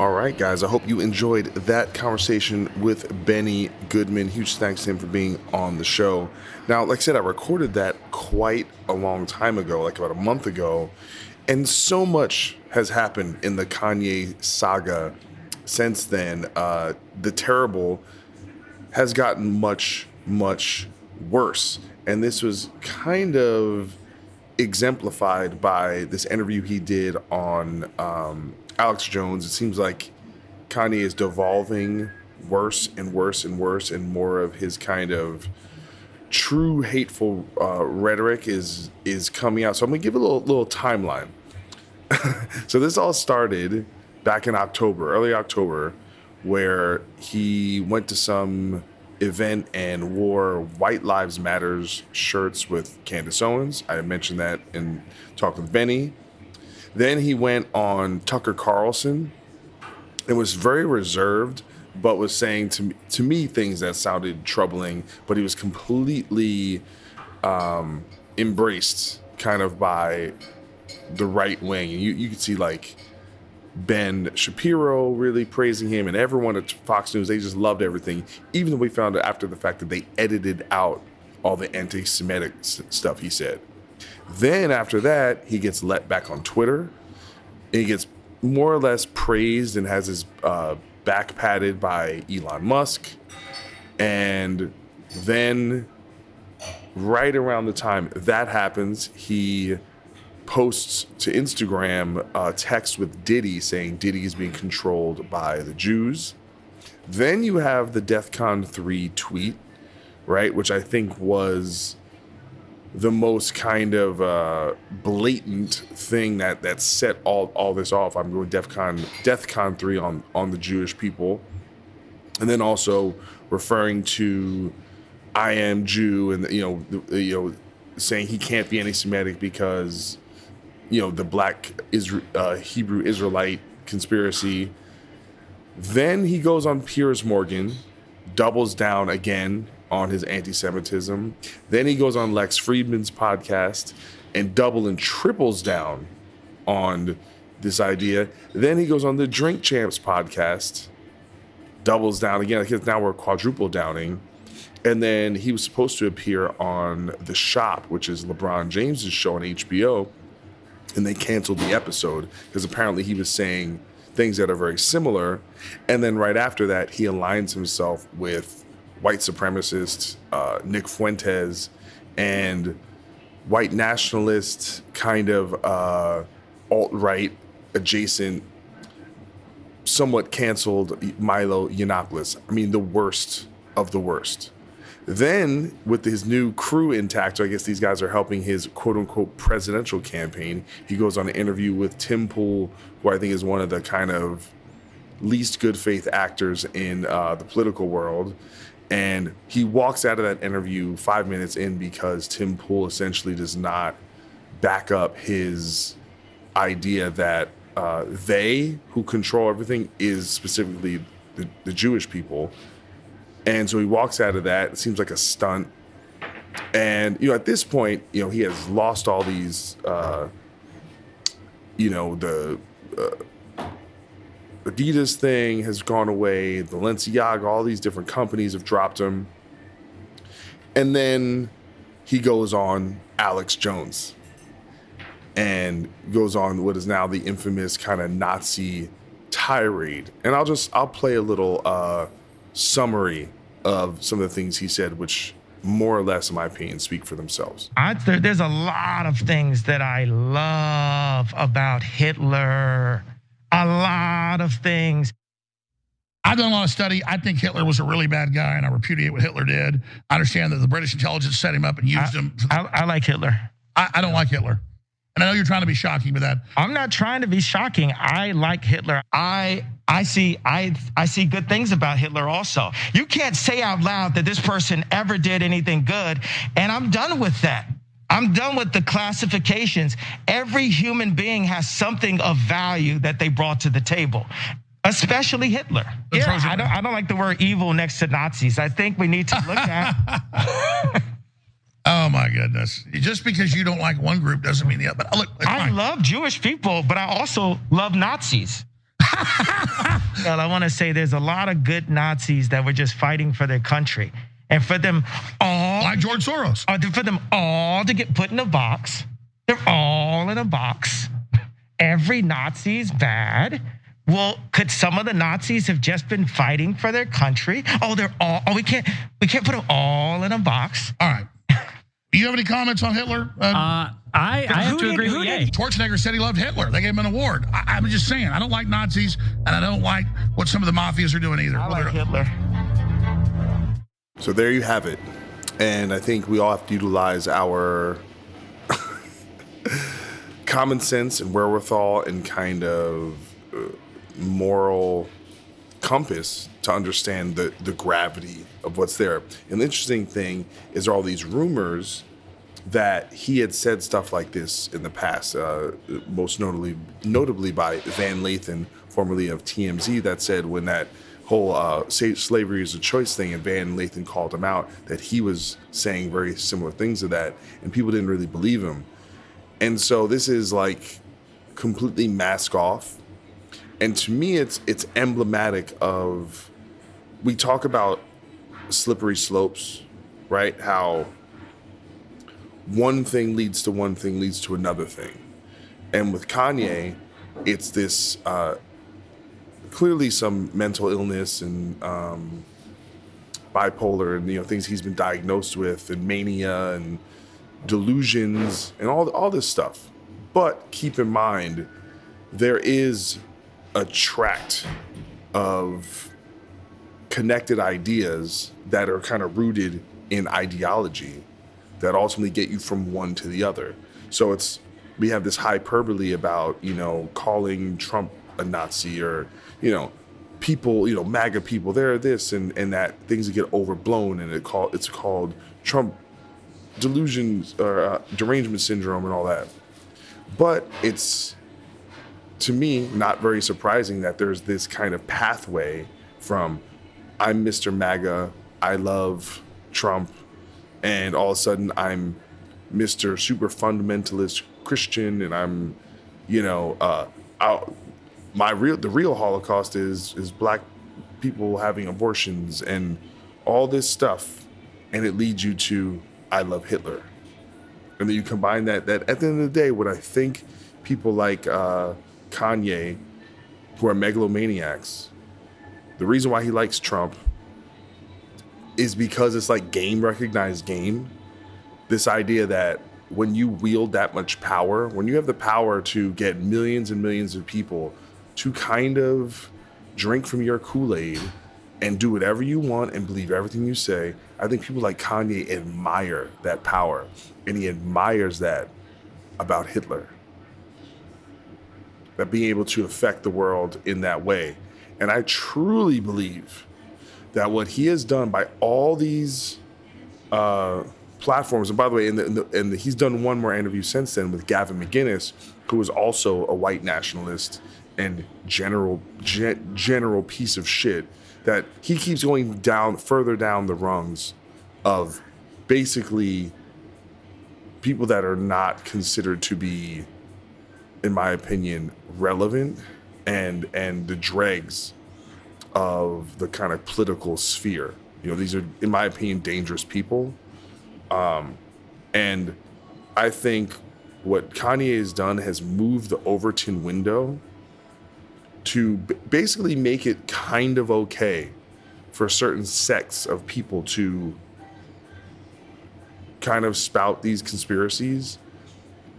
All right, guys. I hope you enjoyed that conversation with Benny Goodman. Huge thanks to him for being on the show. Now, like I said, I recorded that quite a long time ago, like about a month ago. And so much has happened in the Kanye saga since then. Uh, the terrible has gotten much, much worse. And this was kind of exemplified by this interview he did on um, Alex Jones. It seems like Kanye is devolving worse and worse and worse, and more of his kind of true hateful uh, rhetoric is is coming out. So I'm gonna give a little little timeline. so this all started back in October, early October, where he went to some event and wore White Lives Matters shirts with Candace Owens. I mentioned that in Talk with Benny. Then he went on Tucker Carlson and was very reserved, but was saying to me, to me things that sounded troubling. But he was completely um, embraced, kind of by the right wing, you you could see like Ben Shapiro really praising him, and everyone at Fox News, they just loved everything. Even though we found out after the fact that they edited out all the anti-Semitic s- stuff he said. Then after that, he gets let back on Twitter. He gets more or less praised and has his uh, back patted by Elon Musk. And then, right around the time that happens, he posts to Instagram a text with Diddy saying Diddy is being controlled by the Jews. Then you have the DEFCON 3 tweet, right? Which I think was the most kind of uh, blatant thing that that set all all this off. I'm going DefCon DefCon three on on the Jewish people, and then also referring to I am Jew, and you know you know saying he can't be anti-Semitic because you know the black Isra- uh, Hebrew Israelite conspiracy. Then he goes on Piers Morgan, doubles down again on his anti-Semitism. Then he goes on Lex Fridman's podcast and double and triples down on this idea. Then he goes on the Drink Champs podcast, doubles down again. Because now we're quadruple downing. And then he was supposed to appear on The Shop, which is LeBron James's show on HBO, and they canceled the episode because apparently he was saying things that are very similar. And then right after that, he aligns himself with white supremacist uh, Nick Fuentes and white nationalist kind of uh, alt right adjacent, somewhat canceled Milo Yiannopoulos. I mean, the worst of the worst. Then, with his new crew intact, so I guess these guys are helping his quote unquote presidential campaign. He goes on an interview with Tim Pool, who I think is one of the kind of least good faith actors in uh, the political world. And he walks out of that interview five minutes in because Tim Pool essentially does not back up his idea that uh, they who control everything is specifically the, the Jewish people. And so he walks out of that. It seems like a stunt. And, you know, at this point, you know, he has lost all these, uh, you know, the uh, Adidas thing has gone away, Balenciaga, all these different companies have dropped him. And then he goes on Alex Jones and goes on what is now the infamous kind of Nazi tirade. And I'll just I'll play a little uh, summary of some of the things he said, which more or less, in my opinion, speak for themselves. I, there, there's a lot of things that I love about Hitler. A lot of things. I've done a lot of study. I think Hitler was a really bad guy, and I repudiate what Hitler did. I understand that the British intelligence set him up and used I, him. I, I like Hitler. I, I don't like Hitler. And I know you're trying to be shocking with that. I'm not trying to be shocking. I like Hitler. I I see I I see good things about Hitler also. You can't say out loud that this person ever did anything good, and I'm done with that. I'm done with the classifications. Every human being has something of value that they brought to the table. Especially Hitler. Yeah, I don't, I don't like the word evil next to Nazis. I think we need to look at Oh my goodness! Just because you don't like one group doesn't mean the other. But uh, look, I fine. love Jewish people, but I also love Nazis. well, I want to say there's a lot of good Nazis that were just fighting for their country. And for them all, like George Soros, or for them all to get put in a box, they're all in a box. Every Nazi's bad. Well, could some of the Nazis have just been fighting for their country? Oh, they're all. Oh, we can't. We can't put them all in a box. All right. Do you have any comments on Hitler? Uh, I, I have to agree with Ye. Schwarzenegger said he loved Hitler. They gave him an award. I, I'm just saying, I don't like Nazis, and I don't like what some of the mafias are doing either. I Well, like Hitler. So there you have it. And I think we all have to utilize our common sense and wherewithal and kind of uh, moral compass to understand the, the gravity of what's there. And the interesting thing is all these rumors that he had said stuff like this in the past, uh, most notably notably by Van Lathan, formerly of TMZ, that said when that whole uh, slavery is a choice thing, and Van Lathan called him out, that he was saying very similar things to that, and people didn't really believe him. And so this is like completely mask off. And to me, it's it's emblematic of we talk about slippery slopes, right? How one thing leads to one thing leads to another thing. And with Kanye, it's this uh, clearly some mental illness and um, bipolar and you know things he's been diagnosed with and mania and delusions and all all this stuff. But keep in mind, there is a tract of connected ideas that are kind of rooted in ideology that ultimately get you from one to the other. So it's we have this hyperbole about you know calling Trump a Nazi or you know people you know MAGA people they're this and and that things get overblown and it call it's called Trump delusions or uh, derangement syndrome and all that. But it's to me not very surprising that there's this kind of pathway from I'm Mr. MAGA, I love Trump, and all of a sudden I'm Mr. Super Fundamentalist Christian, and I'm, you know, uh, out, my real the real Holocaust is is black people having abortions and all this stuff, and it leads you to I love Hitler, and then you combine that that at the end of the day, what I think people like uh, Kanye, who are megalomaniacs, the reason why he likes Trump is because it's like game recognized game. This idea that when you wield that much power, when you have the power to get millions and millions of people to kind of drink from your Kool Aid and do whatever you want and believe everything you say, I think people like Kanye admire that power. And he admires that about Hitler. That being able to affect the world in that way. And I truly believe that what he has done by all these uh, platforms, and by the way, in the, in the, in the, he's done one more interview since then with Gavin McInnes, who is also a white nationalist and general gen, general piece of shit. That he keeps going down further down the rungs of basically people that are not considered to be, in my opinion, relevant and and the dregs of the kind of political sphere. You know, these are, in my opinion, dangerous people. Um, and I think what Kanye has done has moved the Overton window to b- basically make it kind of okay for certain sects of people to kind of spout these conspiracies.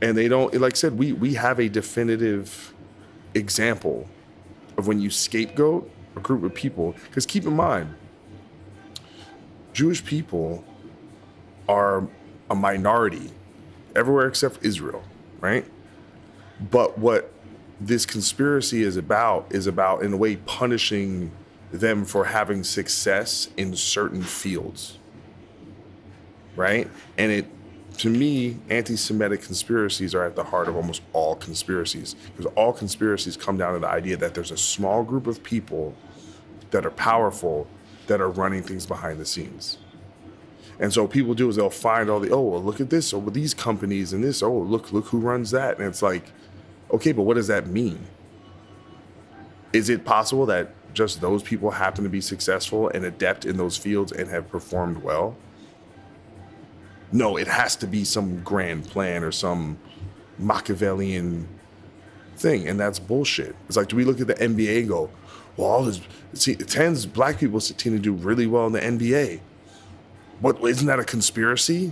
And they don't, like I said, we, we have a definitive example of when you scapegoat a group of people. Because keep in mind, Jewish people are a minority everywhere except Israel, right? But what this conspiracy is about is about, in a way, punishing them for having success in certain fields, right? And it, to me, anti Semitic conspiracies are at the heart of almost all conspiracies because all conspiracies come down to the idea that there's a small group of people that are powerful that are running things behind the scenes. And so people do is they'll find all the oh well, look at this oh, or these companies and this oh look look who runs that and it's like okay but what does that mean? Is it possible that just those people happen to be successful and adept in those fields and have performed well? No, it has to be some grand plan or some Machiavellian thing, and that's bullshit. It's like, do we look at the NBA and go, well, all this, see, tens black people seem to do really well in the NBA. What isn't that a conspiracy?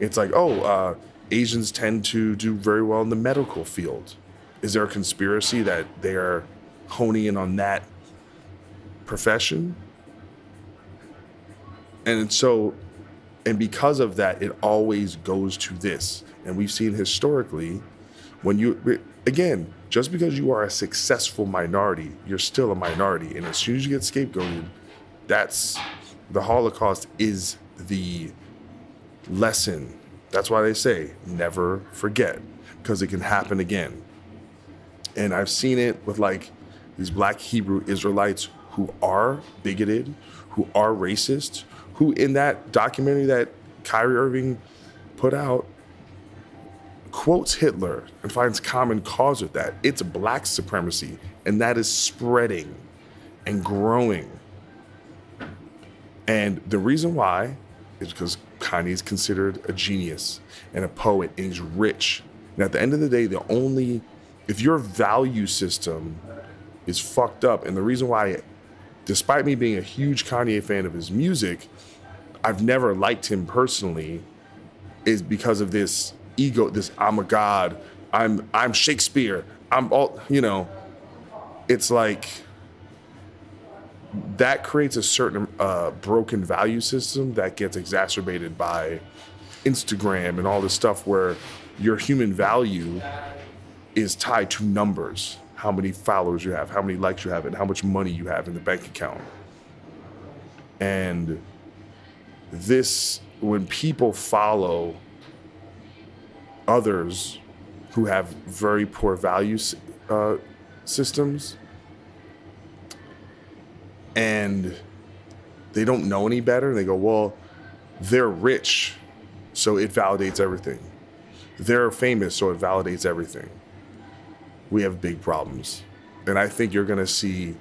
It's like, oh, uh, Asians tend to do very well in the medical field. Is there a conspiracy that they are honing in on that profession? And so, and because of that, it always goes to this. And we've seen historically, when you, again, just because you are a successful minority, you're still a minority. And as soon as you get scapegoated, that's the Holocaust is the lesson. That's why they say never forget, because it can happen again. And I've seen it with like these black Hebrew Israelites who are bigoted, who are racist, who in that documentary that Kyrie Irving put out quotes Hitler and finds common cause with that. It's black supremacy, and that is spreading and growing. And the reason why is because Kanye is considered a genius and a poet, and he's rich. And at the end of the day, the only if your value system is fucked up, and the reason why, despite me being a huge Kanye fan of his music, I've never liked him personally, is because of this ego. This I'm a god. I'm I'm Shakespeare. I'm all you know. It's like that creates a certain uh, broken value system that gets exacerbated by Instagram and all this stuff where your human value is tied to numbers how many followers you have, how many likes you have, and how much money you have in the bank account. And this, when people follow others who have very poor value uh, systems, and they don't know any better. They go, well, they're rich, so it validates everything. They're famous, so it validates everything. We have big problems. And I think you're going to see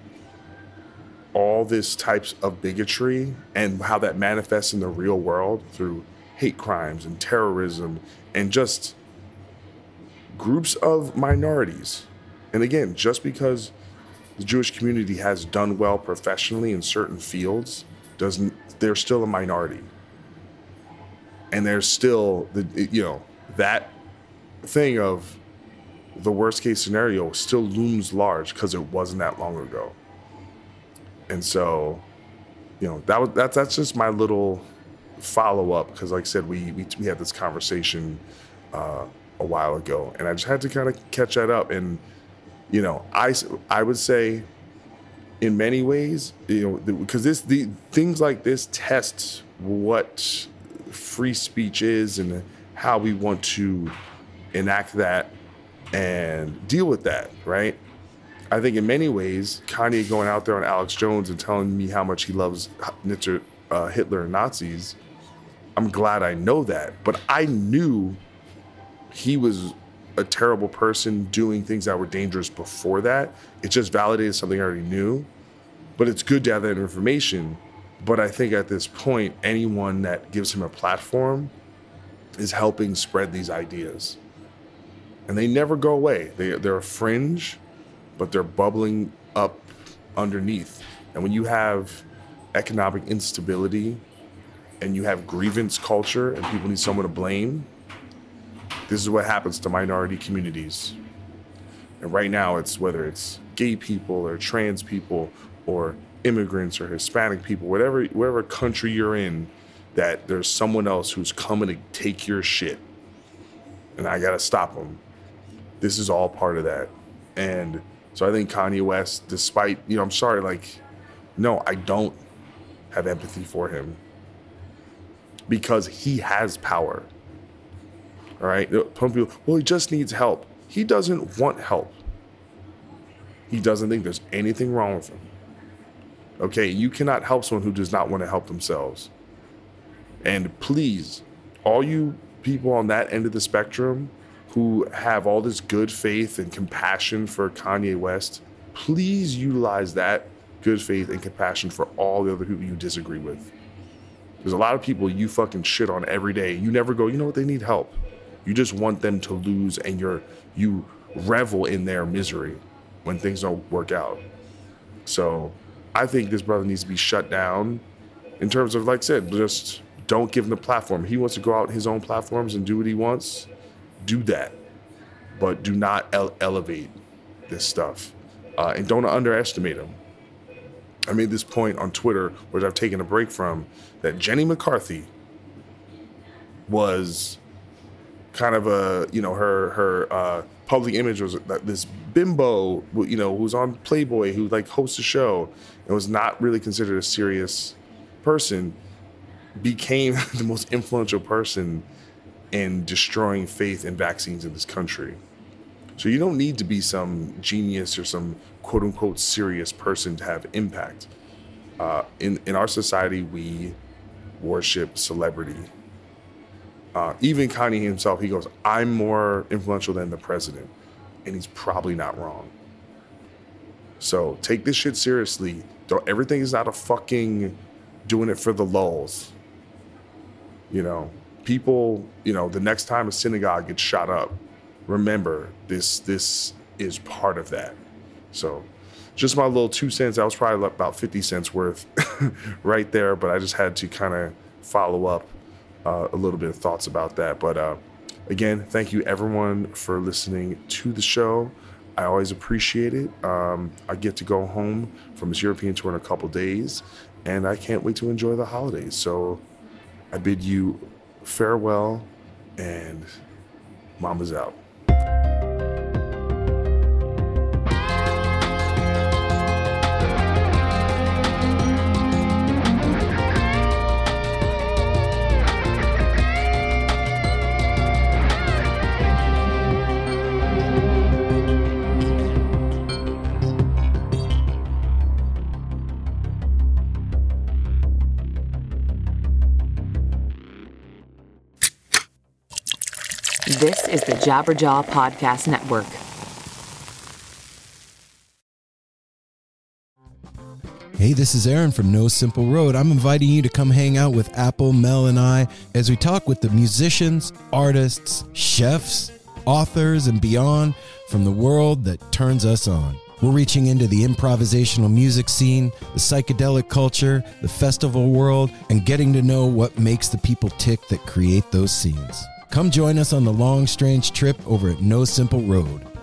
all this types of bigotry and how that manifests in the real world through hate crimes and terrorism and just groups of minorities. And again, just because the Jewish community has done well professionally in certain fields, doesn't they're still a minority. And there's still the you know, that thing of the worst case scenario still looms large because it wasn't that long ago. And so, you know, that was that's that's just my little follow up because, like I said, we we, we had this conversation uh, a while ago, and I just had to kind of catch that up. And you know, I I would say, in many ways, you know, because this the things like this test what free speech is and how we want to enact that and deal with that, right? I think in many ways, Kanye going out there on Alex Jones and telling me how much he loves Hitler, uh, Hitler and Nazis, I'm glad I know that. But I knew he was a terrible person doing things that were dangerous before that. It just validated something I already knew. But it's good to have that information. But I think at this point, anyone that gives him a platform is helping spread these ideas. And they never go away. They, they're a fringe, but they're bubbling up underneath. And when you have economic instability and you have grievance culture and people need someone to blame, this is what happens to minority communities. And right now, it's whether it's gay people or trans people or immigrants or Hispanic people, whatever whatever country you're in, that there's someone else who's coming to take your shit, and I gotta stop them. This is all part of that, and so I think Kanye West, despite you know, I'm sorry, like, no, I don't have empathy for him because he has power. All right, some people, well, he just needs help. He doesn't want help. He doesn't think there's anything wrong with him. Okay, you cannot help someone who does not want to help themselves. And please, all you people on that end of the spectrum who have all this good faith and compassion for Kanye West, please utilize that good faith and compassion for all the other people you disagree with. There's a lot of people you fucking shit on every day. You never go, you know what, they need help. You just want them to lose and you're you revel in their misery when things don't work out. So I think this brother needs to be shut down in terms of, like I said, just don't give him the platform. He wants to go out his own platforms and do what he wants. Do that, but do not ele- elevate this stuff, uh, and don't underestimate them. I made this point on Twitter, which I've taken a break from, that Jenny McCarthy was kind of a you know her her uh, public image was that this bimbo you know who's on Playboy who like hosts a show and was not really considered a serious person became the most influential person in destroying faith in vaccines in this country. So you don't need to be some genius or some quote unquote serious person to have impact. Uh, in in our society, we worship celebrity uh, even Kanye himself, he goes, I'm more influential than the president. And he's probably not wrong. So take this shit seriously. Don't, everything is not a fucking doing it for the lulls. You know, people, you know, the next time a synagogue gets shot up, remember this this is part of that. So just my little two cents. That was probably about 50 cents worth right there, but I just had to kind of follow up uh, a little bit of thoughts about that. But uh, again, thank you everyone for listening to the show. I always appreciate it. Um, I get to go home from this European tour in a couple days, and I can't wait to enjoy the holidays. So I bid you farewell, and Mama's out. Jabberjaw Podcast Network. Hey, this is Aaron from No Simple Road. I'm inviting you to come hang out with Apple, Mel, and I as we talk with the musicians, artists, chefs, authors, and beyond from the world that turns us on. We're reaching into the improvisational music scene, the psychedelic culture, the festival world, and getting to know what makes the people tick that create those scenes. Come join us on the long, strange trip over at No Simple Road.